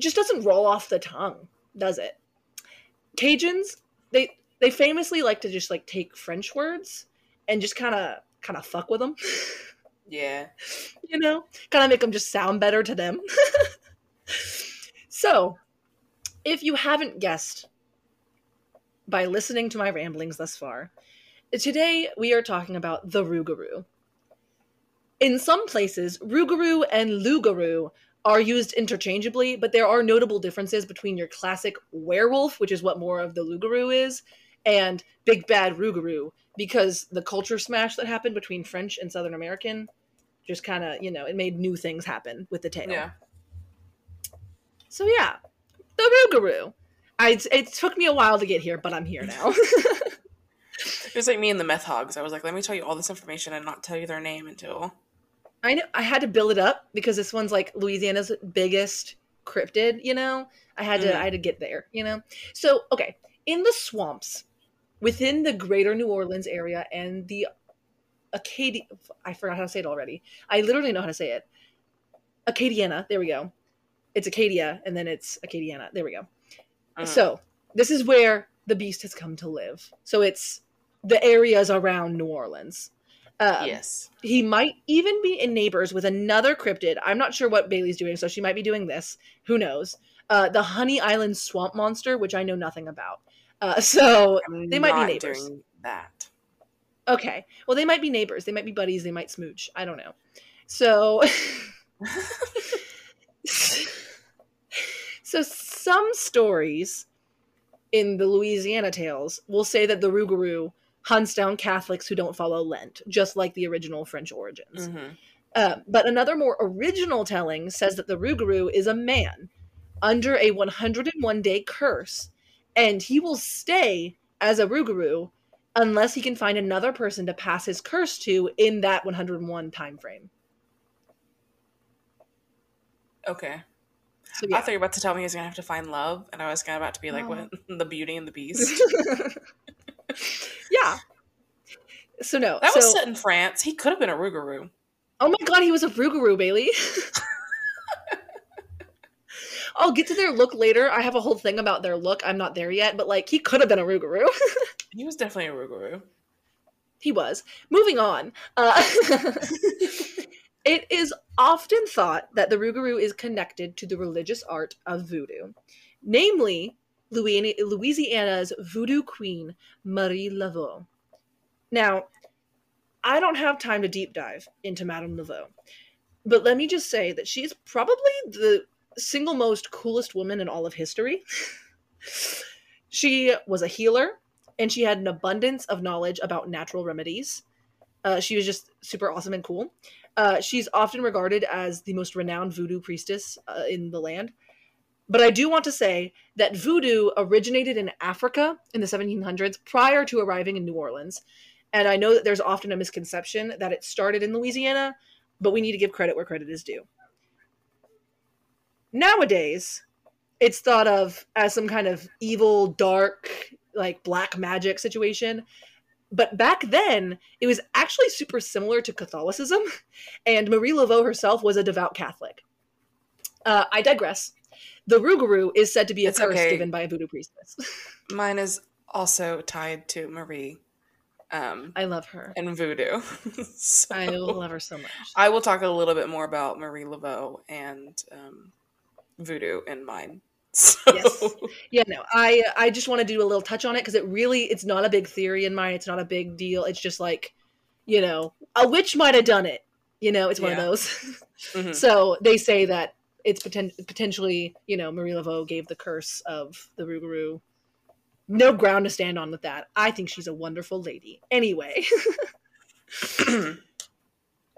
just doesn't roll off the tongue, does it? Cajuns they they famously like to just like take French words and just kind of kind of fuck with them, yeah, you know, kind of make them just sound better to them. so, if you haven't guessed by listening to my ramblings thus far, today we are talking about the Rougarou. In some places, Rougarou and loup-garou are used interchangeably, but there are notable differences between your classic werewolf, which is what more of the loup-garou is, and Big Bad Rougarou, because the culture smash that happened between French and Southern American just kind of, you know, it made new things happen with the tale. yeah. So yeah, the Rougarou. I, it took me a while to get here, but I'm here now. It was like me and the meth hogs. I was like, let me tell you all this information and not tell you their name until. I know I had to build it up because this one's like Louisiana's biggest cryptid, you know? I had to Mm. I had to get there, you know? So, okay, in the swamps within the greater New Orleans area and the Acadia I forgot how to say it already. I literally know how to say it. Acadiana, there we go. It's Acadia and then it's Acadiana. There we go. Mhm. So, this is where the beast has come to live. So, it's the areas around New Orleans. Um, yes. he might even be in neighbors with another cryptid. I'm not sure what Bailey's doing, so she might be doing this. Who knows? Uh, the Honey Island swamp monster, which I know nothing about. Uh, so I'm they might be neighbors. Doing that. okay, well they might be neighbors. They might be buddies. They might smooch. I don't know. So, so some stories in the Louisiana tales will say that the Rougarou hunts down Catholics who don't follow Lent, just like the original French origins. Mhm. Uh, but another more original telling says that the Rougarou is a man under a 101 day curse, and he will stay as a Rougarou unless he can find another person to pass his curse to in that 101 time frame. Okay. So I thought you were about to tell me he was gonna have to find love, and I was kind of about to be like, No. "What? the Beauty and the Beast." yeah. So no. That was set in France. He could have been a Rougarou. oh my god, he was a Rougarou, Bailey. I'll get to their look later. I have a whole thing about their look. I'm not there yet, but like he could have been a Rougarou. He was definitely a Rougarou. he was. Moving on. Uh, it is often thought that the Rougarou is connected to the religious art of voodoo, namely Louisiana's voodoo queen, Marie Laveau. Now, I don't have time to deep dive into Madame Laveau, but let me just say that she is probably the single most coolest woman in all of history. she was a healer and she had an abundance of knowledge about natural remedies. Uh, she was just super awesome and cool. Uh, she's often regarded as the most renowned voodoo priestess uh, in the land. But I do want to say that voodoo originated in Africa in the 1700s prior to arriving in New Orleans. And I know that there's often a misconception that it started in Louisiana, but we need to give credit where credit is due. Nowadays, it's thought of as some kind of evil, dark, like black magic situation. But back then, it was actually super similar to Catholicism, and Marie Laveau herself was a devout Catholic. Uh, I digress. The Rougarou is said to be a It's curse okay. given by a voodoo priestess. Mine is also tied to Marie um, I love her. and voodoo. so, I love her so much. I will talk a little bit more about Marie Laveau and um, voodoo in mine. So, Yes. yeah, no, I I just want to do a little touch on it because it really it's not a big theory in mine. It's not a big deal. It's just like, you know, a witch might have done it. You know, it's one of Yeah. those. Mhm. So they say that it's poten- potentially, you know, Marie Laveau gave the curse of the Rougarou. No ground to stand on with that. I think she's a wonderful lady. Anyway,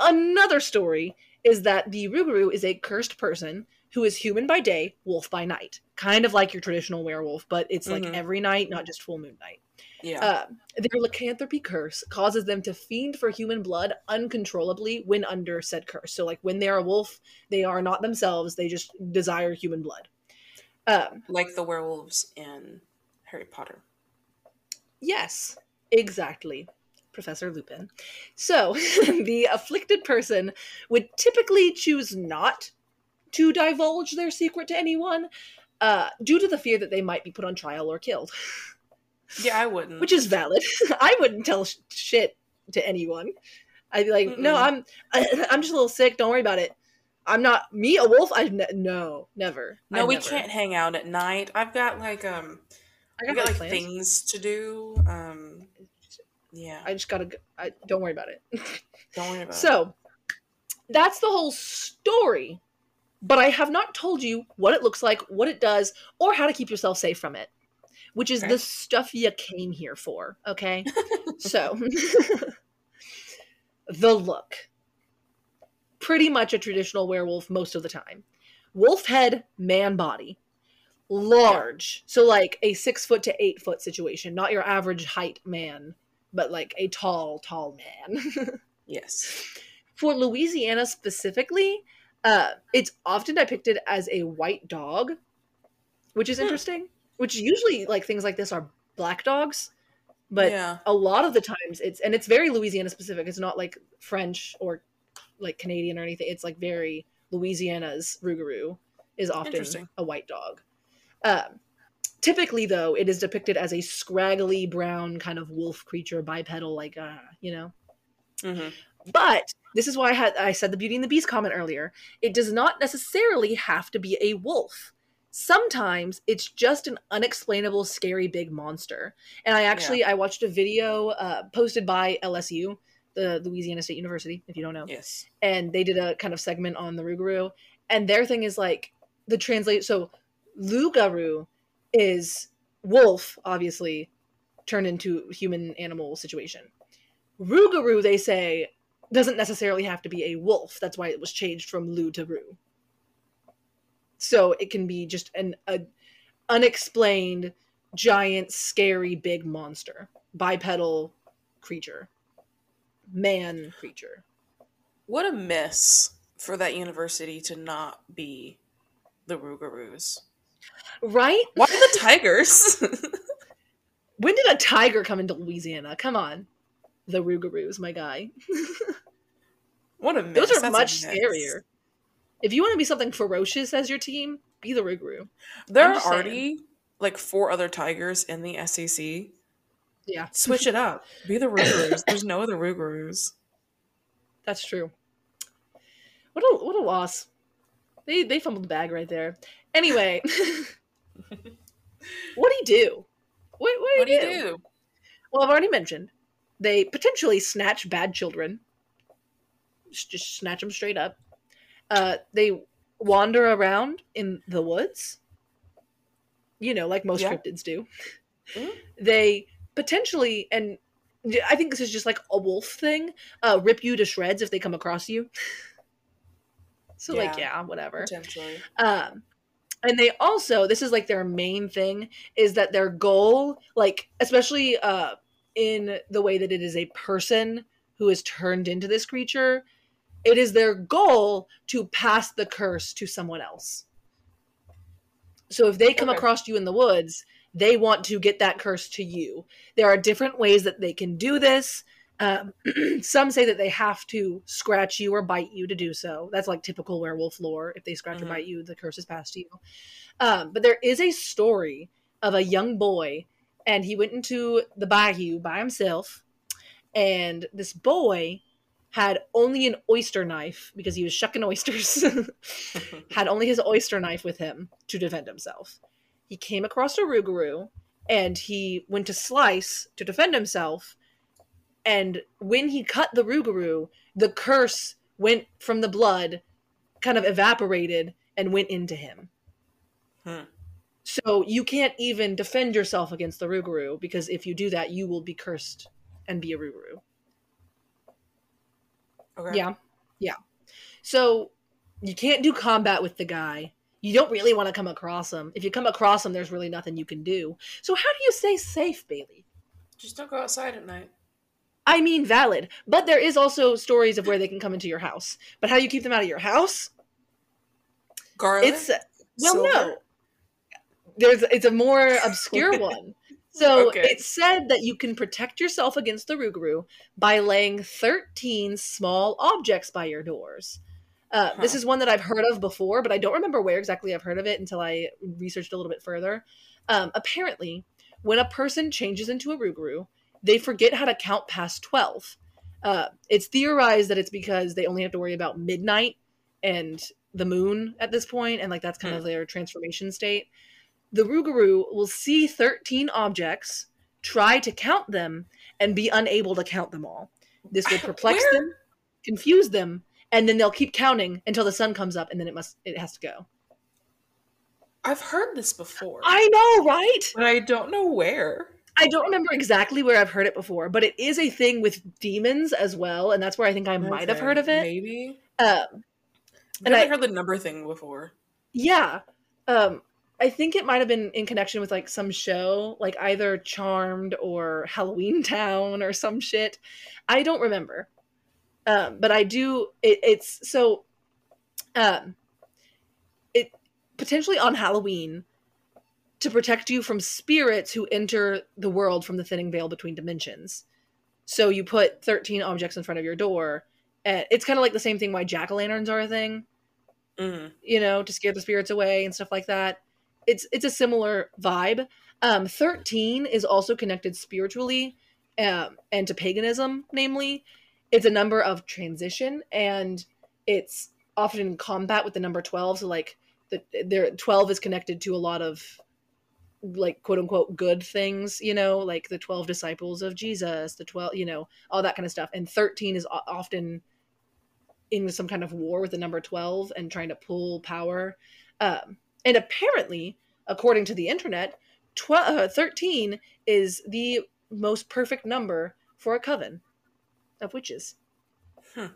another story is that the Rougarou is a cursed person who is human by day, wolf by night. Kind of like your traditional werewolf, but it's like Mhm. every night, not just full moon night. Yeah. Uh, their lycanthropy curse causes them to fiend for human blood uncontrollably when under said curse. So, like when they're a wolf, they are not themselves; they just desire human blood. Um, like the werewolves in Harry Potter. yes, exactly, Professor Lupin. So, the afflicted person would typically choose not to divulge their secret to anyone, uh, due to the fear that they might be put on trial or killed. Yeah, I wouldn't. which is valid. I wouldn't tell sh- shit to anyone. I'd be like, no, Mm-mm. I'm, I, I'm just a little sick. Don't worry about it. I'm not me a wolf. I ne- no, never. no, I'd we never. can't hang out at night. I've got like um, I got, got like plans. things to do. Um, yeah, I just gotta. go- I don't worry about it. don't worry about it. so, that's the whole story. But I have not told you what it looks like, what it does, or how to keep yourself safe from it, which is Okay. the stuff you came here for. Okay, so the look. Pretty much a traditional werewolf most of the time. Wolf head, man body. Large. So, like a six foot to eight foot situation. Not your average height man, but like a tall, tall man. Yes. For Louisiana specifically, uh, it's often depicted as a white dog, which is Hmm. interesting. Which usually, like things like this, are black dogs, but yeah. a lot of the times it's and it's very Louisiana specific. It's not like French or like Canadian or anything. It's like very Louisiana's Rougarou is often a white dog. Um, typically, though, it is depicted as a scraggly brown kind of wolf creature, bipedal, like uh, you know. hmm But this is why I had I said the Beauty and the Beast comment earlier. It does not necessarily have to be a wolf. Sometimes it's just an unexplainable, scary big monster. And I actually I watched a video uh, posted by LSU, the Louisiana State University, if you don't know, Yes. and they did a kind of segment on the Rougarou. And their thing is like the translate. So loup-garou is wolf, obviously, turned into human animal situation. Rougarou, they say, doesn't necessarily have to be a wolf. That's why it was changed from Lou to Roo. So it can be just an a, unexplained, giant, scary, big monster, bipedal creature, man creature. What a miss for that university to not be the Rougarous. Right? Why the Tigers? When did a tiger come into Louisiana? Come on. The Rougarous, my guy. what a miss. Those are That's much scarier. If you want to be something ferocious as your team, be the Rougarou. There are just saying. already like four other Tigers in the SEC. Yeah, Switch it up. Be the Rougarous. There's no other Rougarous. that's true. What a what a loss. They they fumbled the bag right there. Anyway, what do you do? What, what do What do you do? do? Well, I've already mentioned they potentially snatch bad children. Just snatch them straight up. Uh, they wander around in the woods. you know, like most Yeah. cryptids do. Mhm. They potentially, and I think this is just like a wolf thing, uh, rip you to shreds if they come across you. so, like, Yeah. yeah, whatever. Potentially. Um, and they also, this is like their main thing, is that their goal, like, especially uh, in the way that it is a person who is turned into this creature, it is their goal to pass the curse to someone else. So if they come Okay. across you in the woods, they want to get that curse to you. There are different ways that they can do this. Um, some say that they have to scratch you or bite you to do so. That's like typical werewolf lore. If they scratch or Mhm. bite you, the curse is passed to you. Um, but there is a story of a young boy, and he went into the bayou by himself. And this boy had only an oyster knife because he was shucking oysters. had only his oyster knife with him to defend himself. He came across a Rougarou and he went to slice to defend himself. And when he cut the Rougarou, the curse went from the blood, kind of evaporated, and went into him. Hmm. So you can't even defend yourself against the Rougarou because if you do that, you will be cursed and be a Rougarou. Okay. Yeah. Yeah. So you can't do combat with the guy. You don't really want to come across him. If you come across him, there's really nothing you can do. So how do you stay safe, Bailey? Just don't go outside at night. I mean, valid. But there is also stories of where they can come into your house. But how do you keep them out of your house? Garlic. It's well, silver? no. There's it's a more obscure one. So Okay. it said that you can protect yourself against the Rougarou by laying 13 small objects by your doors. Uh, This is one that I've heard of before, but I don't remember where exactly I've heard of it until I researched a little bit further. Um, apparently, when a person changes into a Rougarou, they forget how to count past 12. Uh, it's theorized that it's because they only have to worry about midnight and the moon at this point, and like that's kind Hmm. of their transformation state. The Rougarou will see 13 objects, try to count them, and be unable to count them all. This will perplex Where- them, confuse them, and then they'll keep counting until the sun comes up, and then it must it has to go. I've heard this before, I know, right? but I don't know where. I don't remember exactly where I've heard it before, but it is a thing with demons as well, and that's where I think I might have heard of it. Maybe. Um, I've And never I- heard the number thing before. Yeah. Um I think it might have been in connection with like some show, like either Charmed or Halloween Town or some shit. I don't remember. Um but I do it, it's so um it potentially on Halloween to protect you from spirits who enter the world from the thinning veil between dimensions. So you put 13 objects in front of your door. And it's kind of like the same thing why jack-o'-lanterns are a thing Mm. you know, to scare the spirits away and stuff like that. It's it's a similar vibe. Um, Thirteen is also connected spiritually um, and to paganism, namely, it's a number of transition, and it's often in combat with the number twelve. So like the there twelve is connected to a lot of like quote unquote good things, you know, like the twelve disciples of Jesus, the twelve, you know, all that kind of stuff. And thirteen is often in some kind of war with the number 12 and trying to pull power. Um, and apparently, according to the internet, uh, 13 is the most perfect number for a coven of witches. Hmm.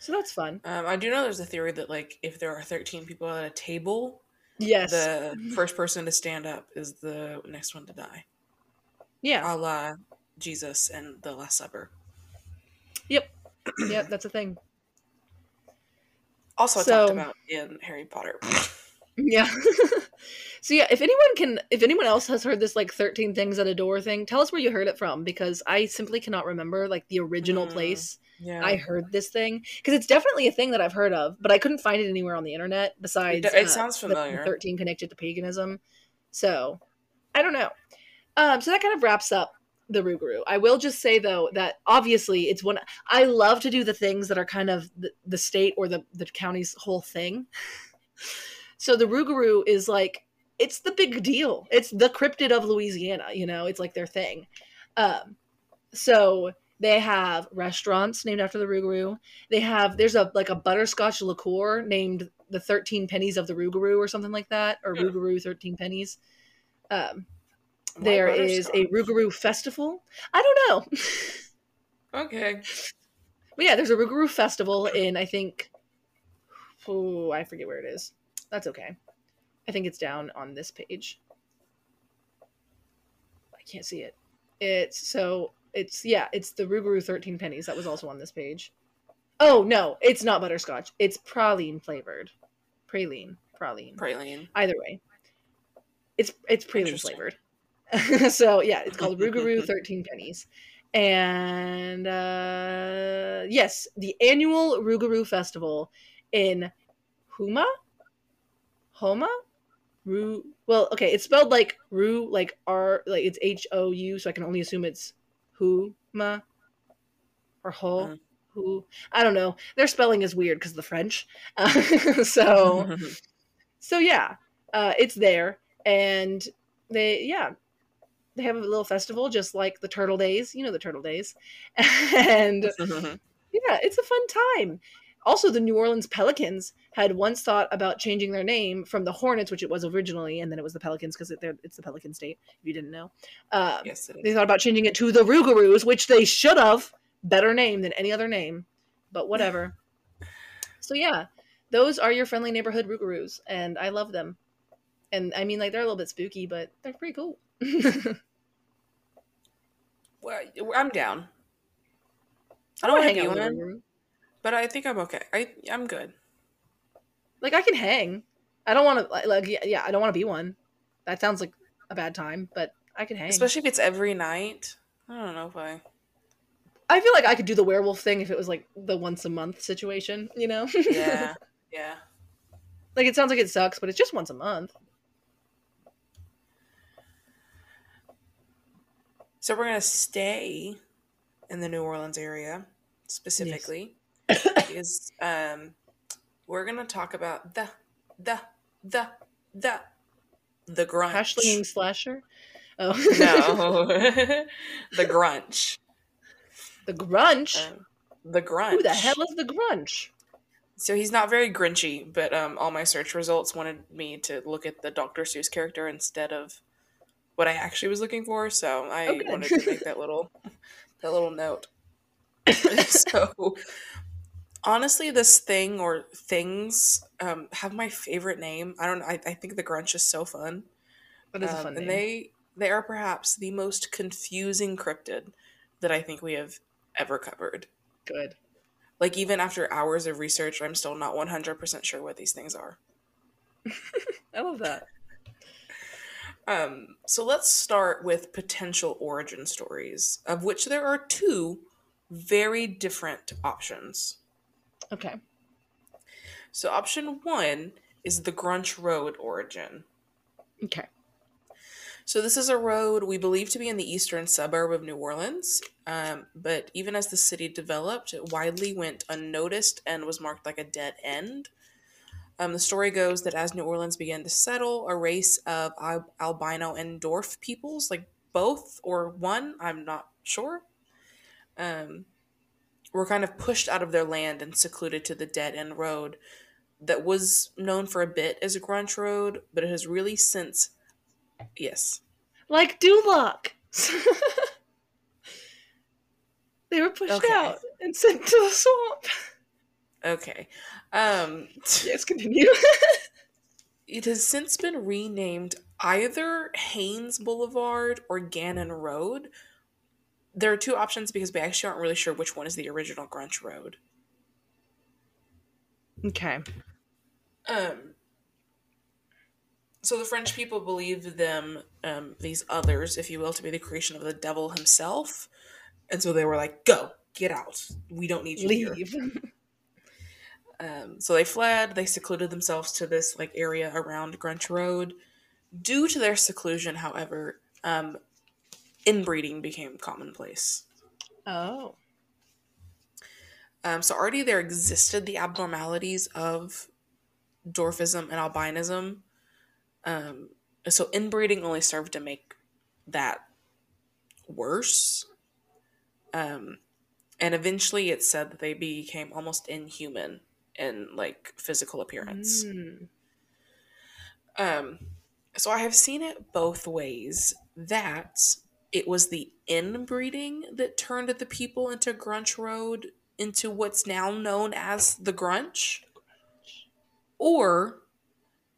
So that's fun. Um, I do know there's a theory that like if there are 13 people at a table, Yes. the first person to stand up is the next one to die, yeah. a la Jesus and the Last Supper. Yep. Yep. That's a thing. Also So- talked about in Harry Potter. Yeah. so yeah, if anyone can, if anyone else has heard this like 13 things at a door thing, tell us where you heard it from because I simply cannot remember like the original Mm. place Yeah, I heard this thing because it's definitely a thing that I've heard of, but I couldn't find it anywhere on the internet besides. It it uh, sounds the familiar. Thirteen connected to paganism, so I don't know. Um, so that kind of wraps up the Rougarou. I will just say though that obviously it's one I love to do the things that are kind of the, the state or the the county's whole thing. so the Rougarou is like it's the big deal. It's the cryptid of Louisiana. You know, it's like their thing. Um, so they have restaurants named after the Rougarou. They have there's a like a butterscotch liqueur named the Thirteen Pennies of the Rougarou or something like that, or Hmm. Rougarou Thirteen Pennies. Um, Why there is a? Rougarou festival. I don't know. Okay. But yeah, there's a Rougarou festival in I think oh, I forget where it is. That's okay. I think it's down on this page. I can't see it. It's so it's yeah, it's the Rougarou 13 pennies that was also on this page. Oh no, it's not butterscotch. It's praline flavored. Praline, praline. Praline. Either way, it's it's praline flavored. so yeah, it's called Rougarou 13 pennies. And uh yes, the annual Rougarou festival in Huma? Homa? Rue. well, okay, it's spelled like Rue, like R like it's H O U, so I can only assume it's Huma or Ho. Mm. Who I don't know. Their spelling is weird because the French. Uh, so so yeah, uh, it's there, and they yeah they have a little festival just like the Turtle Days. You know the Turtle Days, and yeah, it's a fun time. Also, the New Orleans Pelicans had once thought about changing their name from the Hornets, which it was originally, and then it was the Pelicans because it, it's the Pelican State. If you didn't know, um, yes, it they thought about changing it to the Rougarous, which they should have. Better name than any other name, but whatever. so yeah, those are your friendly neighborhood Rougarous, and I love them. And I mean, like they're a little bit spooky, but they're pretty cool. Well, I'm down. I don't wanna hang out with one, Rougarou. But I think I'm okay. I I'm good. Like I can hang. I don't want to like, yeah, yeah, I don't want to be one. That sounds like a bad time, but I can hang. Especially if it's every night. I don't know if I. I feel like I could do the werewolf thing if it was like the once a month situation, you know? Yeah, yeah. like it sounds like it sucks, but it's just once a month. So we're gonna stay in the New Orleans area specifically because um, we're gonna talk about the the the the the grunch. Hashling slasher. Oh No, the grunch. the grunch. Um, the grunch. Who the hell is the grunch? So he's not very grinchy, but um, all my search results wanted me to look at the Dr. Seuss character instead of what I actually was looking for. So I Oh, wanted to make that little that little note. so honestly, this thing or things um, have my favorite name. I don't. I, I think the Grunch is so fun, is a Um, fun and name. they they are perhaps the most confusing cryptid that I think we have ever covered. Good. Like even after hours of research, I'm still not 100% sure what these things are. I love that. Um, so let's start with potential origin stories, of which there are two very different options. Okay. So option one is the Grunch Road origin. Okay. So this is a road we believe to be in the eastern suburb of New Orleans, um, but even as the city developed, it widely went unnoticed and was marked like a dead end. Um, the story goes that as New Orleans began to settle, a race of al- albino and dwarf peoples, like both or one, I'm not sure, um, were kind of pushed out of their land and secluded to the dead end road that was known for a bit as a grunch road, but it has really since, yes, Like Duloc. they were pushed Okay. out and sent to the swamp. Okay. Um, Yes, continue. it has since been renamed either Haynes Boulevard or Gannon Road. There are two options because we actually aren't really sure which one is the original Grunch Road. okay. Um, so the French people believed them, um, these others, if you will, to be the creation of the devil himself. And so they were like, go, get out. We don't need you here. Leave. Um, so they fled. They secluded themselves to this like area around Grunch Road. Due to their seclusion, however, um, inbreeding became commonplace. Oh. Um, so already there existed the abnormalities of dwarfism and albinism. Um, so inbreeding only served to make that worse. Um, and eventually, it said that they became almost inhuman in like physical appearance. Mm. Um, So I have seen it both ways. That it was the inbreeding that turned the people into Grunch Road into what's now known as the Grunch, or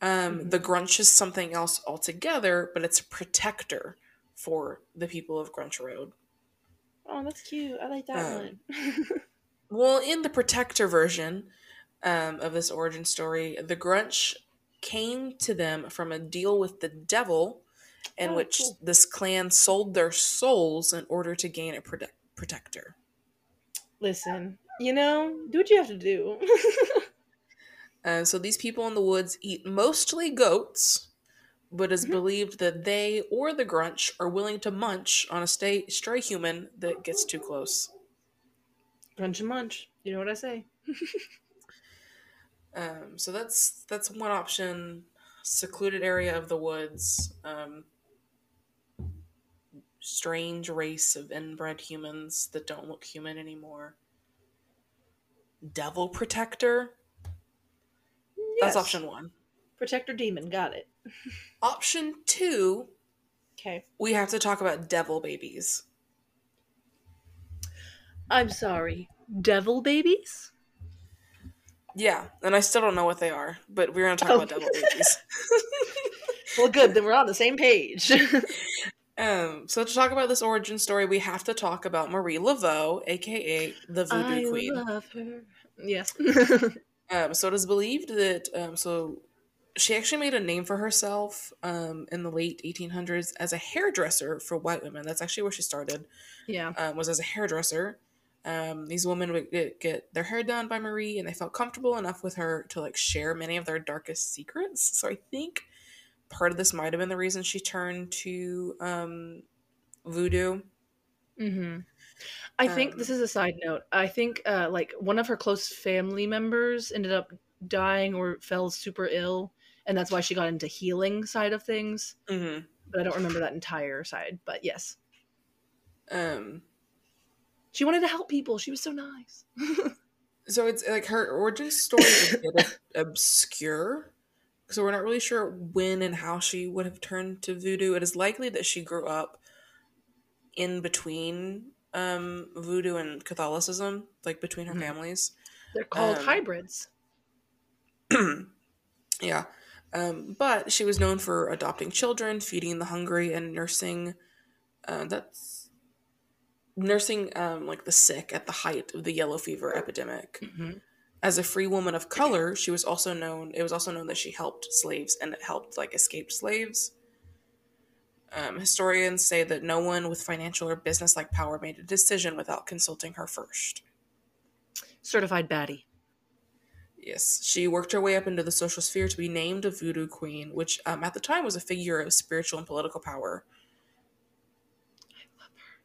um, Mhm. the Grunch is something else altogether, but it's a protector for the people of Grunch Road. Oh, that's cute. I like that Um, one. Well, in the protector version um, of this origin story, the Grunch came to them from a deal with the devil, in Oh, which cool. this clan sold their souls in order to gain a prote- protector. Listen, you know, do what you have to do. Uh, so these people in the woods eat mostly goats, but it's Mhm. believed that they or the Grunch are willing to munch on a stay- stray human that gets too close. Crunch and munch. You know what I say? Um, so that's that's one option. Secluded area of the woods. Um, strange race of inbred humans that don't look human anymore. Devil protector. That's option one. Protector demon. Got it. Option two. Okay. We have to talk about devil babies. I'm sorry. Devil babies? Yeah, and I still don't know what they are, but we're gonna talk Oh. about devil babies. Well, good. Then we're on the same page. Um, so to talk about this origin story, we have to talk about Marie Laveau, aka the Voodoo I Queen. I love her. Yes. Um, so it is believed that um, so she actually made a name for herself um, in the late 1800s as a hairdresser for white women. That's actually where she started. yeah. Um, was as a hairdresser. Um, these women would get, get their hair done by Marie, and they felt comfortable enough with her to like share many of their darkest secrets. So I think part of this might have been the reason she turned to um, voodoo. hmm I think Um, this is a side note. I think uh, like one of her close family members ended up dying or fell super ill, and that's why she got into healing side of things. hmm But I don't remember that entire side. But yes, Um, she wanted to help people. She was so nice. So it's like her origin story is a bit obscure. So we're not really sure when and how she would have turned to voodoo. It is likely that she grew up in between um, voodoo and Catholicism, like between her Mhm. families. They're called Um, hybrids. yeah. Um, but she was known for adopting children, feeding the hungry, and nursing. Uh, that's nursing um, like the sick at the height of the yellow fever epidemic. hmm as a free woman of color, she was also known. It was also known that she helped slaves and helped like escaped slaves. Um, historians say that no one with financial or business-like power made a decision without consulting her first. Certified baddie. Yes, she worked her way up into the social sphere to be named a voodoo queen, which um, at the time was a figure of spiritual and political power. I love her.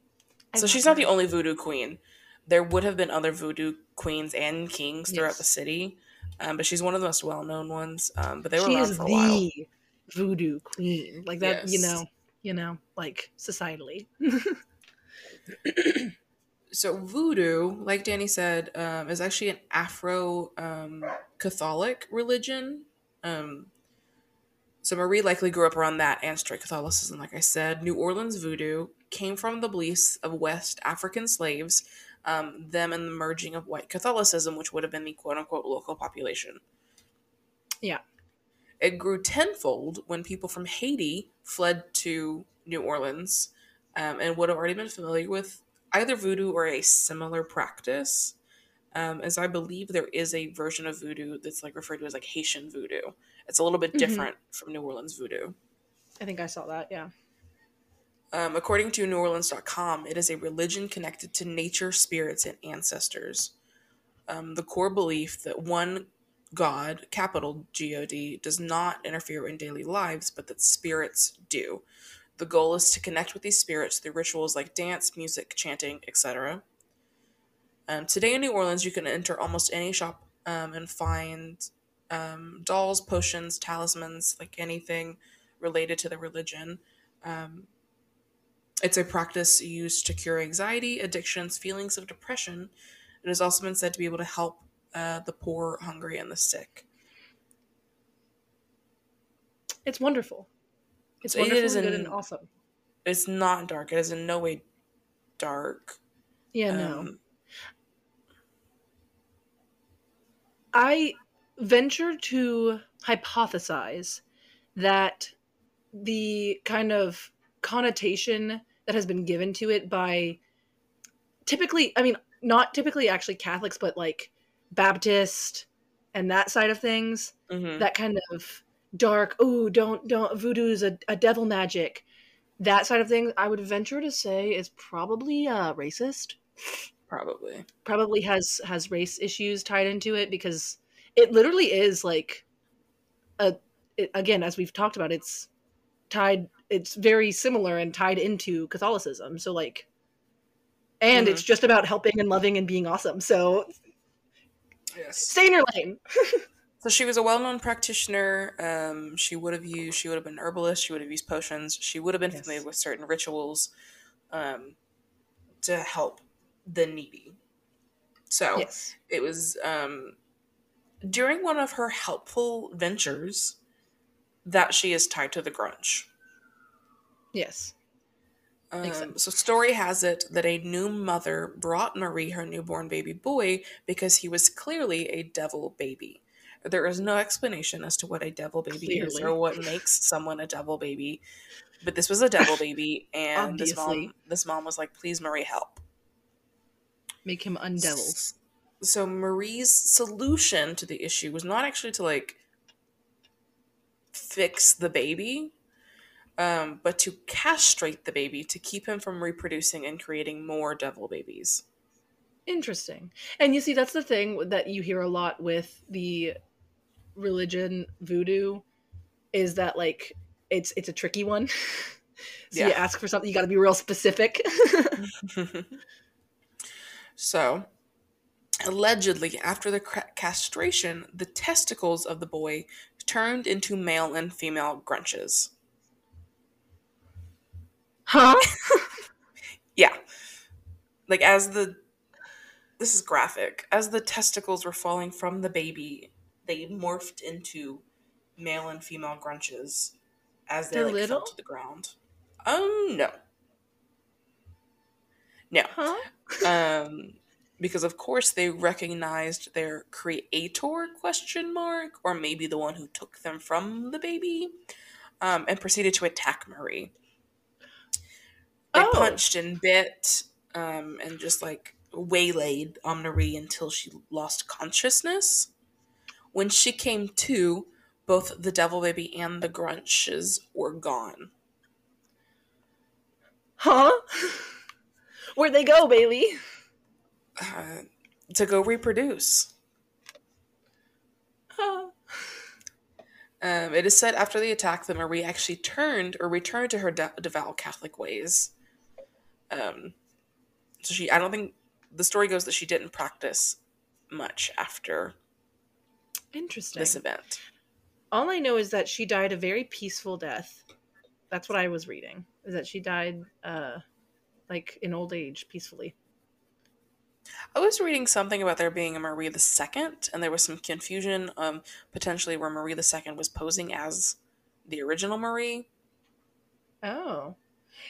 I so love she's not the only voodoo queen. There would have been other voodoo queens and kings throughout Yes. the city, um, but she's one of the most well-known ones. Um, but they were she around is for a while. the voodoo queen. Like that, you know, you know, like societally. so voodoo like danny said um, is actually an afro um, catholic religion um, so marie likely grew up around that and straight catholicism like i said new orleans voodoo came from the beliefs of west african slaves um, them and the merging of white catholicism which would have been the quote-unquote local population Yeah. it grew tenfold when people from haiti fled to new orleans um, and would have already been familiar with either voodoo or a similar practice. Um, as I believe there is a version of voodoo that's like referred to as like Haitian voodoo. It's a little bit Mhm. different from New Orleans voodoo. I think I saw that. Yeah. Um, according to NewOrleans.com, it is a religion connected to nature, spirits, and ancestors. Um, the core belief that one God, capital G O D, does not interfere in daily lives, but that spirits do. The goal is to connect with these spirits through rituals like dance, music, chanting, etc. Um, today in New Orleans, you can enter almost any shop um, and find um, dolls, potions, talismans, like anything related to the religion. Um, it's a practice used to cure anxiety, addictions, feelings of depression. It has also been said to be able to help uh, the poor, hungry, and the sick. It's wonderful. It's wonderful is and good and awesome. It's not dark. It is in no way dark. Yeah, no. Um, I venture to hypothesize that the kind of connotation that has been given to it by typically, I mean, not typically actually Catholics, but like Baptist and that side of things, mhm. that kind of dark, oh, don't, don't, voodoo is a, a devil magic. That side of things, I would venture to say is probably uh, racist Probably. probably has has race issues tied into it because it literally is like a it, again as we've talked about it's tied it's very similar and tied into catholicism so like and Mhm. it's just about helping and loving and being awesome so Yes. stay in your lane So she was a well-known practitioner. Um, she would have used. She would have been herbalist. She would have used potions. She would have been Yes. familiar with certain rituals, um, to help the needy. So yes it was um, during one of her helpful ventures that she is tied to the Grunch. Yes. Um, so story has it that a new mother brought Marie her newborn baby boy because he was clearly a devil baby. There is no explanation as to what a devil baby is or what makes someone a devil baby, but this was a devil baby, and this mom this mom was like, "Please, Marie, help." make him undeviled So Marie's solution to the issue was not actually to like fix the baby, um, but to castrate the baby to keep him from reproducing and creating more devil babies. Interesting. And you see, that's the thing that you hear a lot with the religion voodoo is that like it's it's a tricky one. so you ask for something, you got to be real specific. so, allegedly, after the castration, the testicles of the boy turned into male and female grunches. Huh? Yeah. Like as the this is graphic. As the testicles were falling from the baby, they morphed into male and female grunches as they They're like, fell to the ground. Um no. No. Huh? Um because of course they recognized their creator question mark or maybe the one who took them from the baby um, and proceeded to attack Marie. They Oh. punched and bit um, and just like waylaid on Marie until she lost consciousness. When she came to, both the devil baby and the grunches were gone. Huh? Where'd they go, Bailey? Uh, to go reproduce. Huh. Um, it is said after the attack that Marie actually turned or returned to her de- devout Catholic ways. Um, so she, I don't think the story goes that she didn't practice much after Interesting. this event. All I know is that she died a very peaceful death. That's what I was reading. Is that she died uh like in old age peacefully. I was reading something about there being a Marie the Second, and there was some confusion, um, potentially where Marie the Second was posing as the original Marie. Oh.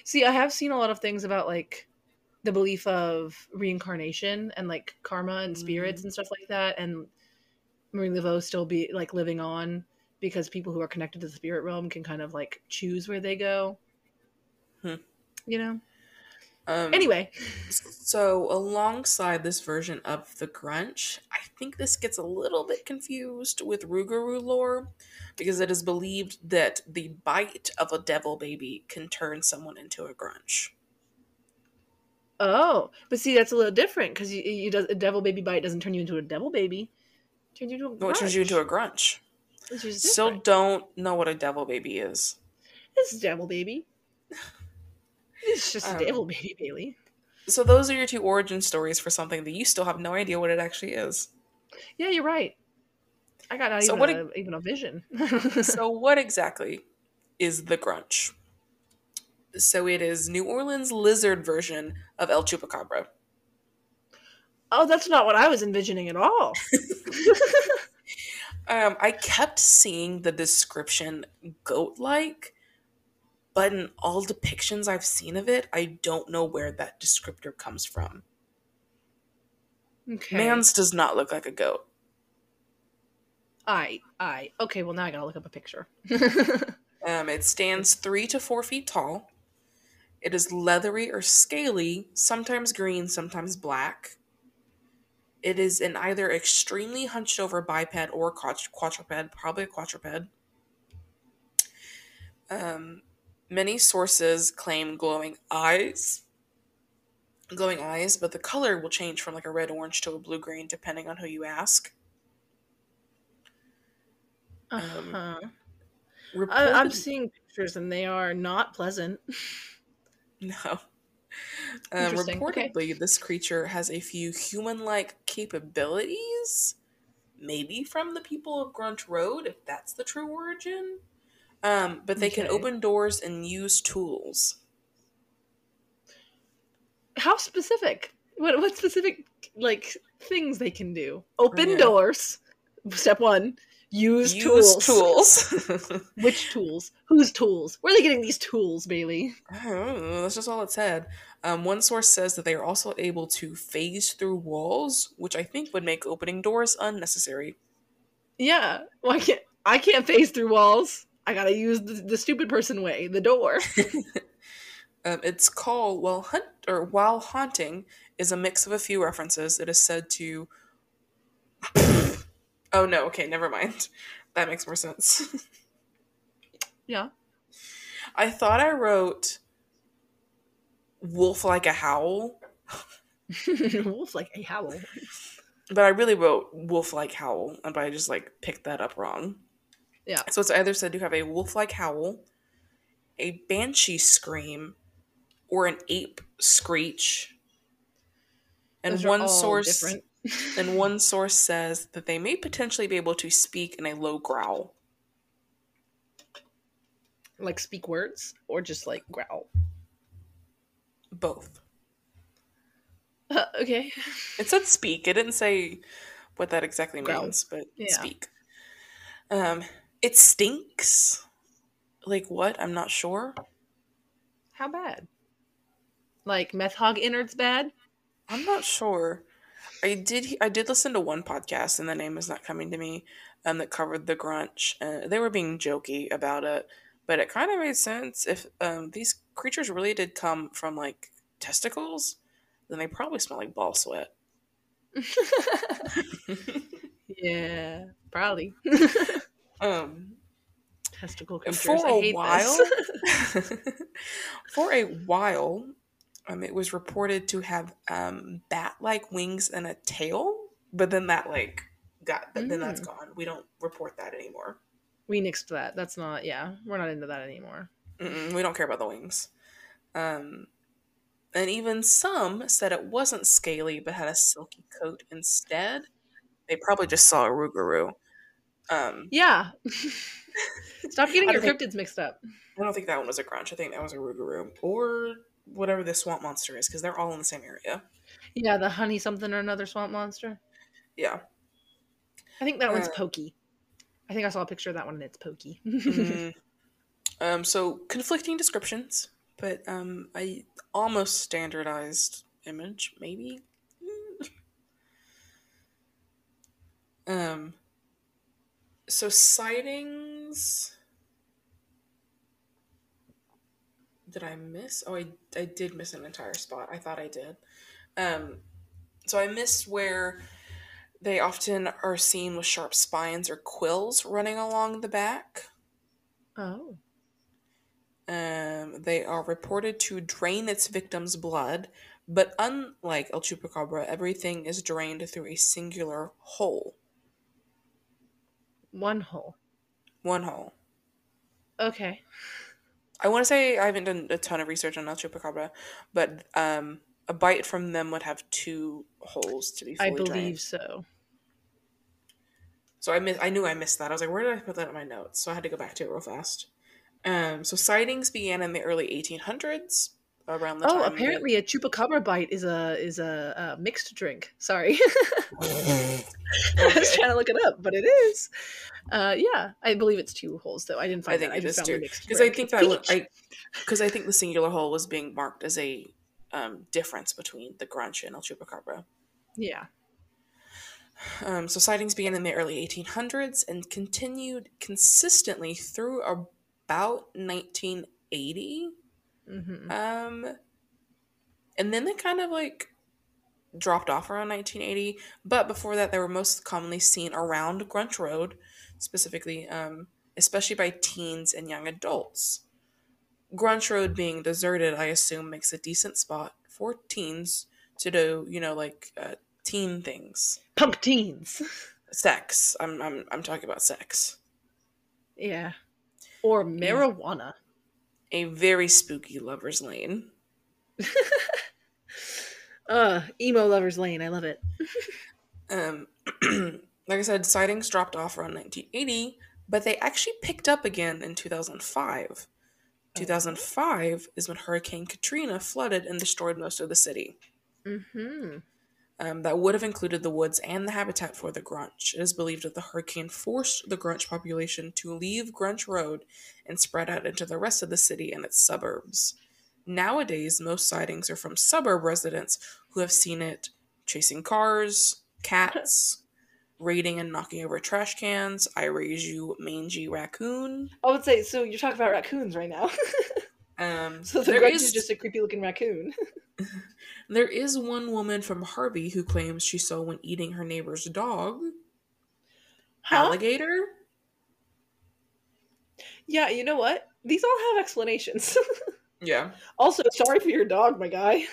See, I have seen a lot of things about like the belief of reincarnation and like karma and spirits Mhm. and stuff like that and Marie Laveau still be like living on because people who are connected to the spirit realm can kind of like choose where they go. Hmm. You know? Um, Anyway, So, alongside this version of the Grunch, I think this gets a little bit confused with Rougarou lore because it is believed that the bite of a devil baby can turn someone into a Grunch. oh, but see that's a little different cuz you, you does a devil baby bite doesn't turn you into a devil baby. It turns you into a What turns you into a grunge, Grunch? Still don't know what a devil baby is. It's a devil baby. It's just Um, a devil baby, Bailey. So, those are your two origin stories for something that you still have no idea what it actually is. Yeah, you're right. I got not So even, what a, even a vision. so, what exactly is the Grunch? So, it is New Orleans lizard version of El Chupacabra. oh, that's not what I was envisioning at all. Um, I kept seeing the description goat like, but in all depictions I've seen of it, I don't know where that descriptor comes from. Okay. Mans does not look like a goat. I I okay. Well, now I gotta look up a picture. Um, it stands three to four feet tall. It is leathery or scaly, sometimes green, sometimes black. It is an either extremely hunched over biped or quadruped, probably a quadruped. Um, many sources claim glowing eyes. Glowing eyes, but the color will change from like a red orange to a blue green depending on who you ask. uh-huh. I, Reported- I'm seeing pictures and they are not pleasant. No. Um, Interesting, okay. reportedly, this creature has a few human like capabilities. Maybe from the people of Grunch Road, if that's the true origin. Um, but they can open doors and use tools. How specific? What what specific like things they can do? Open Yeah. doors. Step one. Use, use tools. tools. Which tools? Whose tools? Where are they getting these tools, Bailey? I don't know, that's just all it said. Um, one source says that they are also able to phase through walls, which I think would make opening doors unnecessary. Yeah. Why can't I can't phase through walls? I gotta use the, the stupid person way, the door. Um, its call while hunt or while haunting is a mix of a few references. It is said to. oh no! Okay, never mind. That makes more sense. yeah. I thought I wrote wolf like a howl, Wolf like a howl. but I really wrote wolf like howl, but I just like picked that up wrong. Yeah. So it's either said to have a wolf like howl, a banshee scream, or an ape screech. And Those one source different. and one source says that they may potentially be able to speak in a low growl. like speak words or just like growl. Both. Uh, okay. It said speak. It didn't say what that exactly Growl. means, but Yeah. speak. Um, it stinks. Like what? I'm not sure. How bad? Like meth hog innards bad? I'm not sure. I did. I did listen to one podcast, and the name is not coming to me. Um, that covered the grunch. Uh, they were being jokey about it, but it kind of made sense. If um these creatures really did come from like testicles, then they probably smell like ball sweat. yeah, probably. um, Testicle creatures. for I a hate while, for a while, um, it was reported to have um bat-like wings and a tail, but then that like got then that's gone. We don't report that anymore. we nixed that. That's not. Yeah, we're not into that anymore. Mm-mm, we don't care about the wings. Um, and even some said it wasn't scaly but had a silky coat instead. They probably just saw a Rougarou. Um, Yeah. Stop getting your think- cryptids mixed up. I don't think that one was a grunch. I think that was a Rougarou or whatever the swamp monster is because they're all in the same area. Yeah, the honey something or another swamp monster. Yeah. I think that one's Uh, Pokey. I think I saw a picture of that one and it's Pokey. Mm. um, so conflicting descriptions, but um, I almost standardized image, maybe. um. So sightings. Did I miss? Oh, I I did miss an entire spot. I thought I did. Um, so I missed where they often are seen with sharp spines or quills running along the back. oh. Um, they are reported to drain its victim's blood, but unlike El Chupacabra, everything is drained through a singular hole. One hole. One hole. Okay. I want to say I haven't done a ton of research on El Chupacabra, but um, a bite from them would have two holes to be fully I believe drained. so. So I miss, I knew I missed that. I was like, where did I put that in my notes? So I had to go back to it real fast. Um, so sightings began in the early 1800s. Around the Oh, time. that- apparently a chupacabra bite is a is a, a mixed drink. Sorry, I was trying to look it up, but it is. Uh, yeah, I believe it's two holes though. I didn't find I think that. I it just is the too. mixed Because I think It's that peach. I because I think the singular hole was being marked as a um, difference between the grunch and El Chupacabra. yeah. Um, so sightings began in the early 1800s and continued consistently through about 1980. Hmm Um, and then they kind of like dropped off around 1980. But before that, they were most commonly seen around Grunch Road, specifically, um, especially by teens and young adults. Grunch Road being deserted, I assume, makes a decent spot for teens to do, you know, like uh, teen things. Punk teens. Sex. I'm, I'm, I'm talking about sex. yeah. Or marijuana. A very spooky lover's lane. Uh, emo lovers lane. I love it. Um, like I said, sightings dropped off around 1980, but they actually picked up again in 2005. 2005 is when Hurricane Katrina flooded and destroyed most of the city. Mm-hmm. Um, that would have included the woods and the habitat for the Grunch. It is believed that the hurricane forced the Grunch population to leave Grunch Road and spread out into the rest of the city and its suburbs. Nowadays, most sightings are from suburb residents who have seen it chasing cars, cats, raiding and knocking over trash cans. I raise you, mangy raccoon. I would say so. You're talking about raccoons right now. Um, so the there is- is just a creepy looking raccoon. there is one woman from Harvey who claims she saw one eating her neighbor's dog. Alligator? Yeah. You know what? These all have explanations. Yeah. also, sorry for your dog, my guy.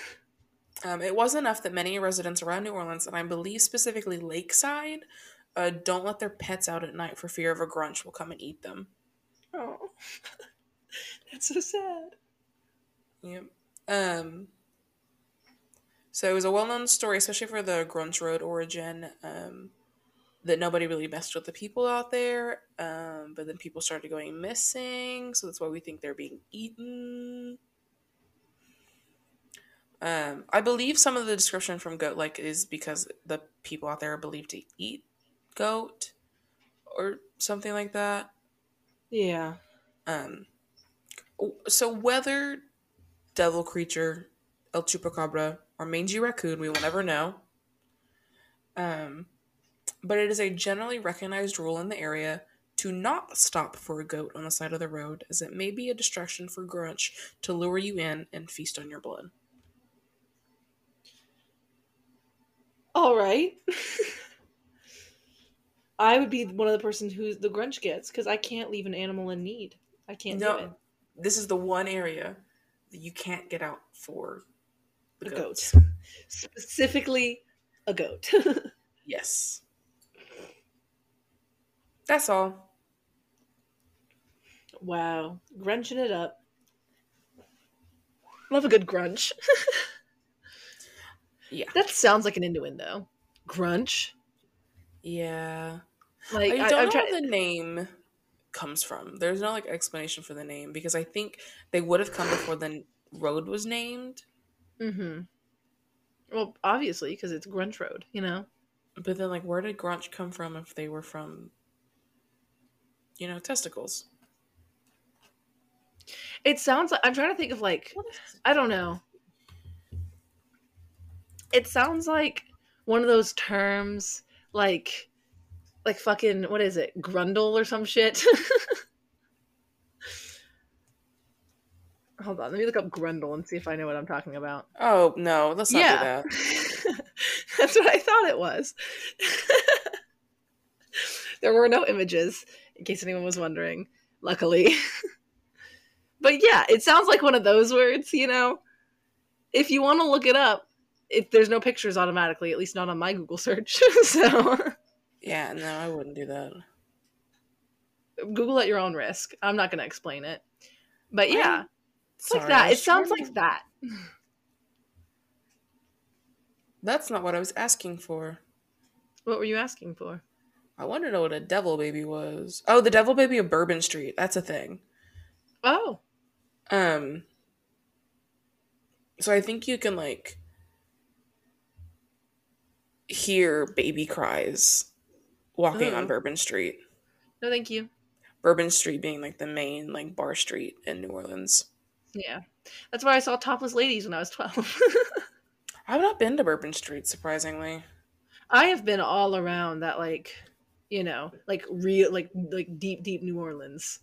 Um, it was enough that many residents around New Orleans, and I believe specifically Lakeside, uh, don't let their pets out at night for fear of a grunch will come and eat them. Oh, that's so sad. Yep. Um, so it was a well known story, especially for the Grunch Road origin, um, that nobody really messed with the people out there. Um, but then people started going missing, so that's why we think they're being eaten. Um, I believe some of the description from Goat like is because the people out there are believed to eat goat or something like that. Yeah. Um, so whether devil creature, El Chupacabra, or mangy raccoon, we will never know. Um, but it is a generally recognized rule in the area to not stop for a goat on the side of the road, as it may be a distraction for Grunch to lure you in and feast on your blood. All right. I would be one of the persons who the Grunch gets because I can't leave an animal in need. I can't do it. This is the one area that you can't get out for the A goats. goat. Specifically, a goat. Yes. That's all. wow. Grunching it up. Love a good grunch. Yeah. that sounds like an innuendo. Grunch. Yeah. Like I I, don't I'm know the name comes from. There's no like explanation for the name because I think they would have come before the road was named. Mm-hmm. Well, obviously, because it's Grunch Road, you know. But then, like, where did Grunch come from if they were from, you know, testicles? It sounds like I'm trying to think of like I don't know. It sounds like one of those terms like like fucking what is it? Grundle or some shit. Hold on, let me look up Grundle and see if I know what I'm talking about. Oh no, let's not Yeah. do that. That's what I thought it was. there were no images, in case anyone was wondering, luckily. but yeah, it sounds like one of those words, you know? If you want to look it up, if there's no pictures automatically, at least not on my Google search. so Yeah, no, I wouldn't do that. Google at your own risk. I'm not going to explain it. But yeah, it's like Sorry, I that. It sounds like that. That's not what I was asking for. What were you asking for? I wanted to know what a devil baby was. Oh, the devil baby of Bourbon Street. That's a thing. Oh, Um, So I think you can like hear baby cries walking on Bourbon Street. No, thank you. Bourbon Street being like the main like bar street in New Orleans. Yeah, that's where I saw topless ladies when I was twelve. I've not been to Bourbon Street, surprisingly. I have been all around that, like, you know, like real, like, like deep, deep New Orleans.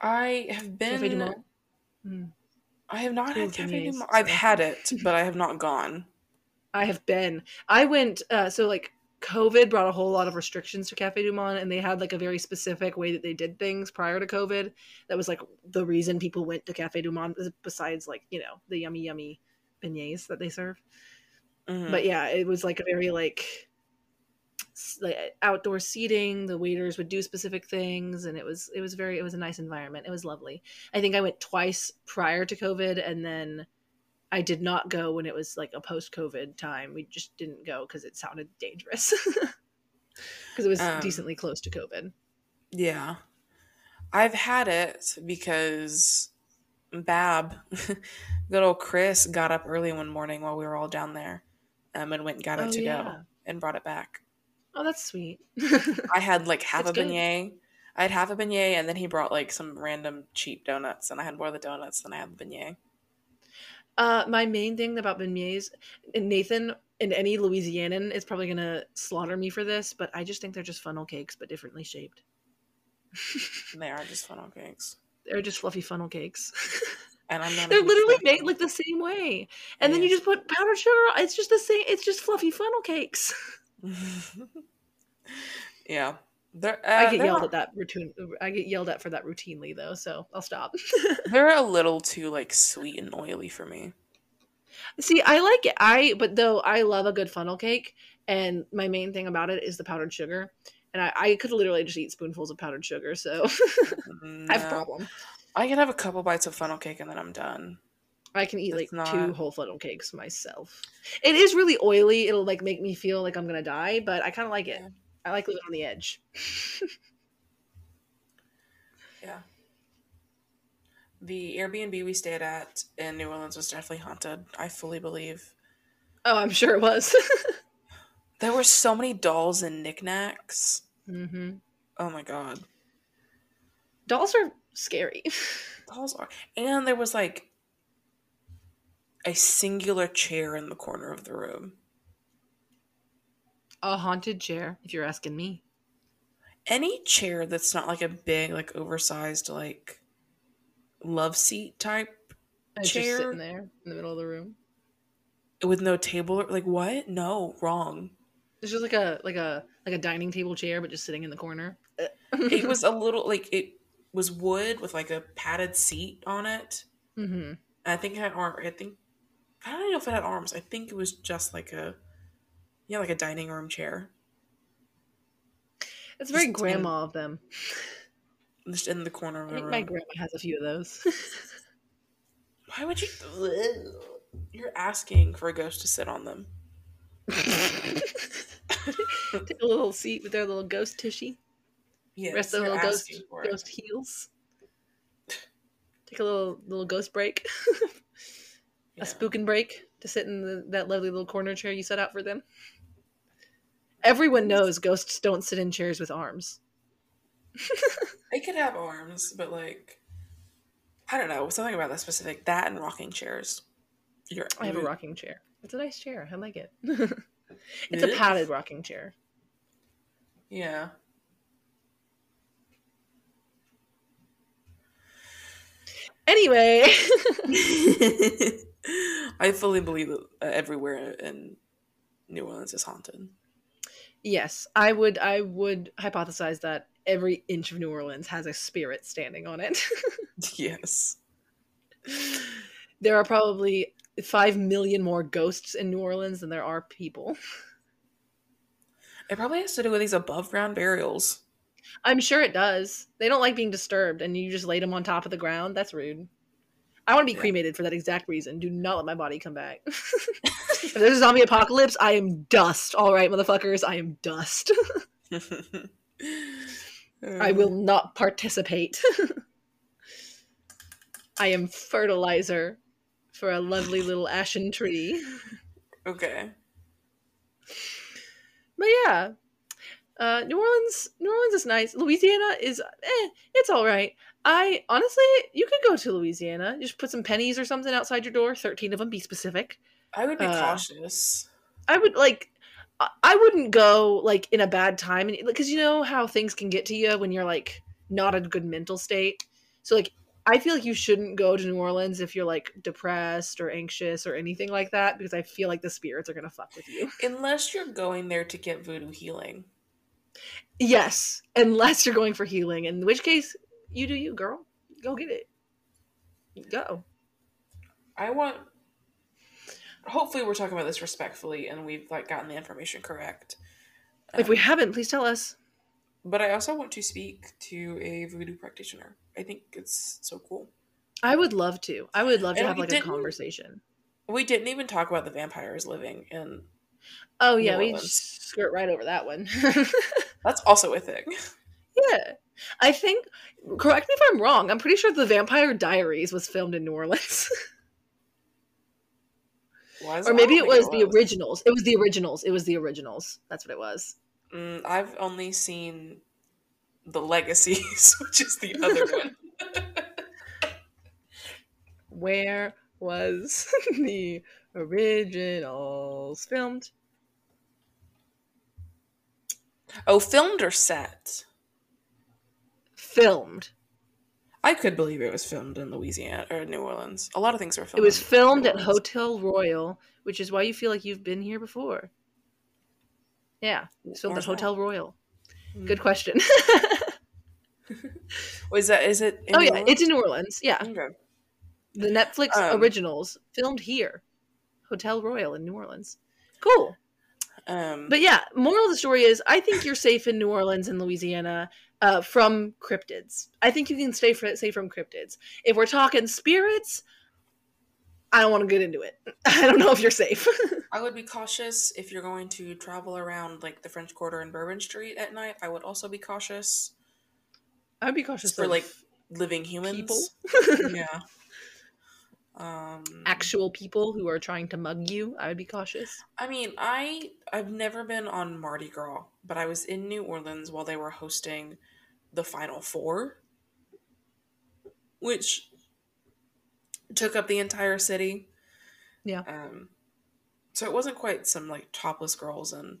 I have been. Monde? Mm. I have not had Cafe. I've had it, but I have not gone. I have been. I went. Uh, so like, COVID brought a whole lot of restrictions to Cafe Du Monde, and they had like a very specific way that they did things prior to COVID. That was like the reason people went to Cafe Du Monde, besides like you know the yummy, yummy beignets that they serve. Mhm. but yeah it was like a very like like outdoor seating the waiters would do specific things and it was it was very it was a nice environment it was lovely i think i went twice prior to covid and then i did not go when it was like a post covid time we just didn't go because it sounded dangerous because it was Um, decently close to covid Yeah. I've had it because Bab, good old Chris, got up early one morning while we were all down there um, and went and got it Oh, to go and brought it back. oh that's sweet I had like half That's a good. beignet. I had half a beignet and then he brought like some random cheap donuts and I had more of the donuts than I had the beignet. Uh, my main thing about beignets, and Nathan and any Louisianan is probably gonna slaughter me for this, but I just think they're just funnel cakes, but differently shaped. They are just funnel cakes. They're just fluffy funnel cakes. And I'm not they're literally made like the same way, and then you just put powdered sugar. It's just the same. It's just fluffy funnel cakes. yeah. Uh, I get yelled not- at that routine. I get yelled at for that routinely though, so I'll stop. They're a little too like sweet and oily for me. See, I like it. I but though I love a good funnel cake, and my main thing about it is the powdered sugar. And I, I could literally just eat spoonfuls of powdered sugar, so I have a problem. I can have a couple bites of funnel cake and then I'm done. I can eat like That's two whole funnel cakes myself. It is really oily. It'll like make me feel like I'm gonna die, but I kind of like it. I like living on the edge. Yeah. The Airbnb we stayed at in New Orleans was definitely haunted. I fully believe. Oh, I'm sure it was. There were so many dolls and knickknacks. hmm Oh my god. Dolls are scary. Dolls are. And there was like a singular chair in the corner of the room. A haunted chair, if you're asking me. Any chair that's not like a big, like oversized, like love seat type It's Chair? just sitting there in the middle of the room. with no table. or Like what? No, wrong. It's just like a like a like a dining table chair, but just sitting in the corner. It was a little like it was wood with like a padded seat on it. hmm I think it had arm. I think I don't know if it had arms. I think it was just like a yeah, like a dining room chair, It's very Just in- grandma of them. just in the corner of I the think room. my grandma has a few of those. Why would you? You're asking for a ghost to sit on them. Take a little seat with their little ghost tushy. Yes, Rest of the little ghost asking for it. ghost heels. Take a little little ghost break, Yeah. a spooking break to sit in the, that lovely little corner chair you set out for them. Everyone knows ghosts don't sit in chairs with arms. They could have arms, but like, I don't know something about that specific that and rocking chairs. You're, I have a rocking chair. It's a nice chair. I like it. it's a padded rocking chair. Yeah. Anyway, I fully believe that everywhere in New Orleans is haunted. Yes, I would I would hypothesize that every inch of New Orleans has a spirit standing on it. Yes. there are probably 5 million more ghosts in New Orleans than there are people. It probably has to do with these above ground burials. I'm sure it does. They don't like being disturbed and you just laid them on top of the ground. That's rude. I want to be cremated for that exact reason. Do not let my body come back. if there's a zombie apocalypse, I am dust. All right, motherfuckers, I am dust. I will not participate. I am fertilizer for a lovely little ashen tree. Okay. But yeah, uh, New Orleans, New Orleans is nice. Louisiana is, eh, it's all right. I honestly, you could go to Louisiana. Just put some pennies or something outside your door. Thirteen of them. Be specific. I would be Uh, cautious. I would like. I- wouldn't go like in a bad time, because you know how things can get to you when you're like not in a good mental state. So like, I feel like you shouldn't go to New Orleans if you're like depressed or anxious or anything like that, because I feel like the spirits are gonna fuck with you. Unless you're going there to get voodoo healing. Yes, unless you're going for healing, in which case you do you, girl. Go get it. Go. I want. Hopefully, we're talking about this respectfully and we've like gotten the information correct. If we Um, haven't, please tell us. but I also want to speak to a voodoo practitioner. I think it's so cool. I would love to. I would love to And have like a conversation. We didn't even talk about the vampires living in. Oh New yeah, we Orleans. just skirt right over that one. That's also a thing. yeah. I think correct me if I'm wrong. I'm pretty sure the Vampire Diaries was filmed in New Orleans. Or maybe it think was the originals. It was the originals. It was the originals. That's what it was. Mm, I've only seen the legacies, which is the other one. Where was the originals filmed? Oh, filmed or set? Filmed. I could believe it was filmed in Louisiana or New Orleans. A lot of things were filmed. It was filmed at Hotel Royal, which is why you feel like you've been here before. Yeah, filmed at Hotel that? Royal. Mm. Good question. Was that? Is it? In oh New yeah, Orleans? it's in New Orleans. Yeah, Okay. the Netflix Um, originals filmed here, Hotel Royal in New Orleans. Cool. Um, But yeah, moral of the story is I think you're safe in New Orleans and Louisiana uh, from cryptids. I think you can stay fr- safe from cryptids. If we're talking spirits, I don't want to get into it. I don't know if you're safe. I would be cautious if you're going to travel around like the French Quarter and Bourbon Street at night. I would also be cautious I'd be cautious for like living humans. people, yeah. Um, actual people who are trying to mug you. I would be cautious. I mean, I I've never been on Mardi Gras, but I was in New Orleans while they were hosting the Final Four, which took up the entire city. Yeah. Um, so it wasn't quite some like topless girls and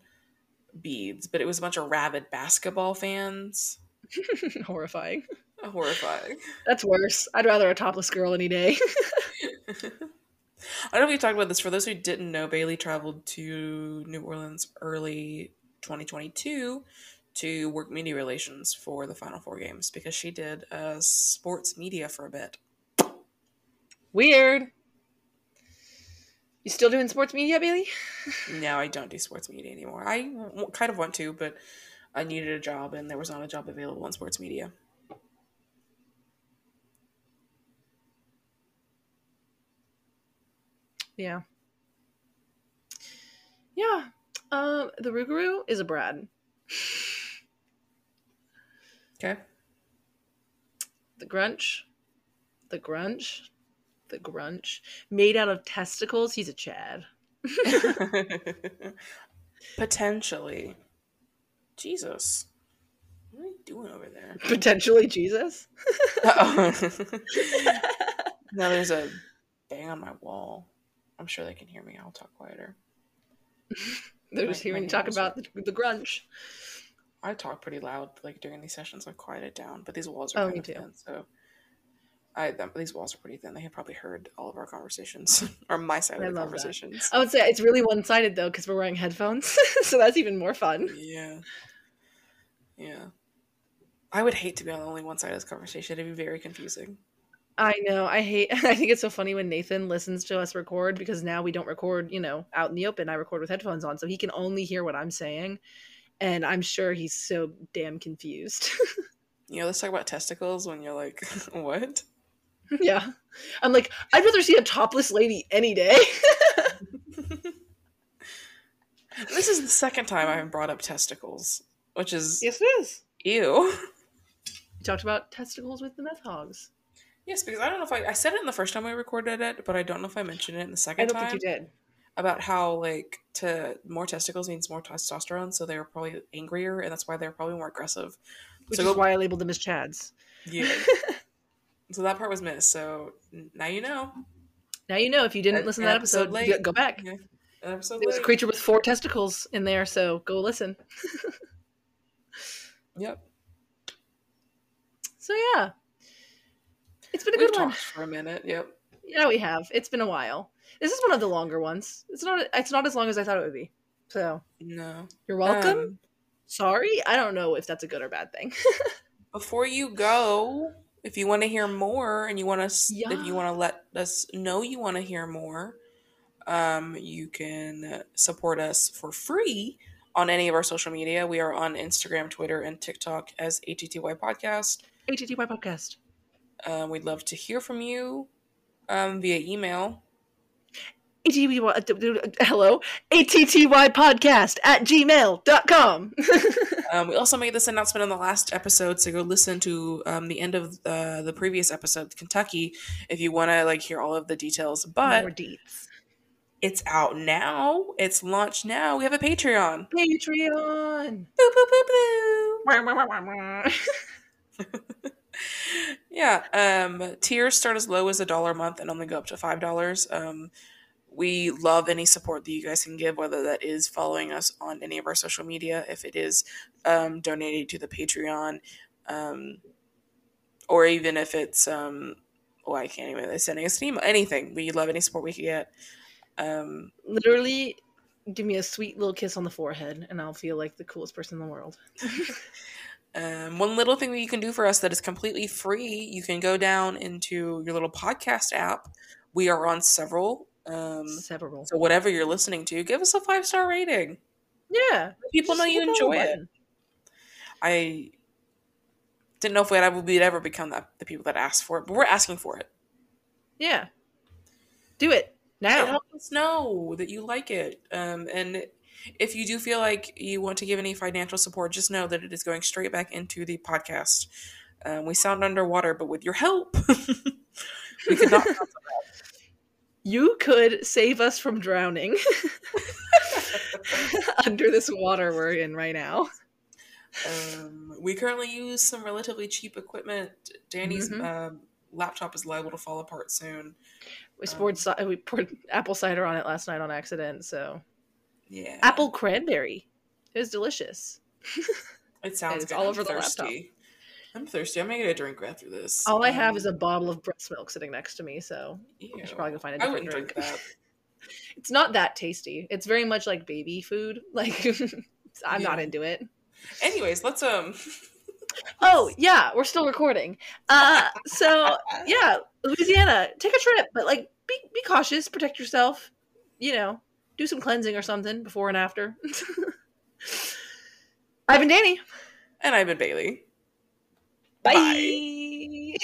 beads, but it was a bunch of rabid basketball fans. Horrifying. Horrifying. That's worse. I'd rather a topless girl any day. I don't know if we talked about this. For those who didn't know, Bailey traveled to New Orleans early 2022 to work media relations for the Final Four games because she did uh, sports media for a bit. Weird. You still doing sports media, Bailey? no, I don't do sports media anymore. I w- kind of want to, but I needed a job and there was not a job available in sports media. Yeah. Yeah. Um, the Rougarou is a Brad. Okay. The Grunch. The Grunch. The Grunch. Made out of testicles, he's a Chad. Potentially. Jesus. What are you doing over there? Potentially Jesus. Uh-oh. now there's a bang on my wall. I'm sure they can hear me. I'll talk quieter. They're My- just hearing you talk about the, the Grunch. I talk pretty loud, like during these sessions. I quiet it down, but these walls are Oh, kind me of too. thin, so I them, these walls are pretty thin. They have probably heard all of our conversations, or my side I of the love that. conversations. I would say it's really one sided though, because we're wearing headphones. so that's even more fun. Yeah, yeah. I would hate to be on only one side of this conversation. It'd be very confusing. I know. I hate. I think it's so funny when Nathan listens to us record because now we don't record, you know, out in the open. I record with headphones on, so he can only hear what I'm saying, and I'm sure he's so damn confused. You know, let's talk about testicles when you're like, what? yeah, I'm like, I'd rather see a topless lady any day. This is the second time I've brought up testicles, which is yes, it is. ew. We talked about testicles with the meth hogs. Yes, because I don't know if I I said it in the first time we recorded it, but I don't know if I mentioned it in the second I don't time think you did. about how like to more testicles means more testosterone, so they were probably angrier, and that's why they're probably more aggressive. Which So is go- why I labeled them as Chads. Yeah. so that part was missed. So now you know. Now you know if you didn't An- listen to that episode, episode go- late. go back. Yeah. Episode There was a creature with four testicles in there, so go listen. Yep. So yeah, it's been a We've good one. for a minute. Yep. Yeah, we have. It's been a while. This is one of the longer ones. It's not. It's not as long as I thought it would be. So No. you're welcome. Um, Sorry, I don't know if that's a good or bad thing. before you go, if you want to hear more and you want to, Yeah. if you want to let us know you want to hear more, um, you can support us for free on any of our social media. We are on Instagram, Twitter, and TikTok as ATTY Podcast. ATTY podcast. Um, we'd love to hear from you um, via email. Uh, hello, ATTY podcast at gmail.com. Um, we also made this announcement in the last episode, so go listen to um, the end of the, the previous episode, Kentucky, if you want to like hear all of the details. But More deets. it's out now. It's launched now. We have a Patreon. Patreon. Boo, boo, boo, boo. yeah. Um, tiers start as low as a dollar a month and only go up to five dollars. Um, we love any support that you guys can give, whether that is following us on any of our social media, if it is um, donating to the Patreon, um, or even if it's um, oh, I can't even sending us an email. Anything. We love any support we can get. Um, Literally, give me a sweet little kiss on the forehead, and I'll feel like the coolest person in the world. Um, one little thing that you can do for us that is completely free, you can go down into your little podcast app. We are on several. Um, Several. so whatever you're listening to, give us a five star rating. Yeah. People know you enjoy it. I didn't know if we'd ever we'd ever become that the people that asked for it, but we're asking for it. Yeah. Do it And now. help us know that you like it. Um, and if you do feel like you want to give any financial support, just know that it is going straight back into the podcast. Um, we sound underwater, but with your help, we could not. You could save us from drowning under this water we're in right now. Um, we currently use some relatively cheap equipment. Danny's Mhm. um, laptop is liable to fall apart soon. We poured, ci- we poured apple cider on it last night on accident. So Yeah, apple cranberry. It was delicious. It sounds it's all I'm over the laptop. thirsty. I'm thirsty. I'm gonna get a drink after this. All I have Um, is a bottle of breast milk sitting next to me. So ew. I should probably go find a different drink. drink it's not that tasty. It's very much like baby food. Like I'm not into it. Anyways, let's um. Oh yeah, we're still recording. Uh, so yeah, Louisiana, take a trip, but like be be cautious, protect yourself. You know, do some cleansing or something before and after. I've been Danny. And I've been Bailey. Bye. Bye.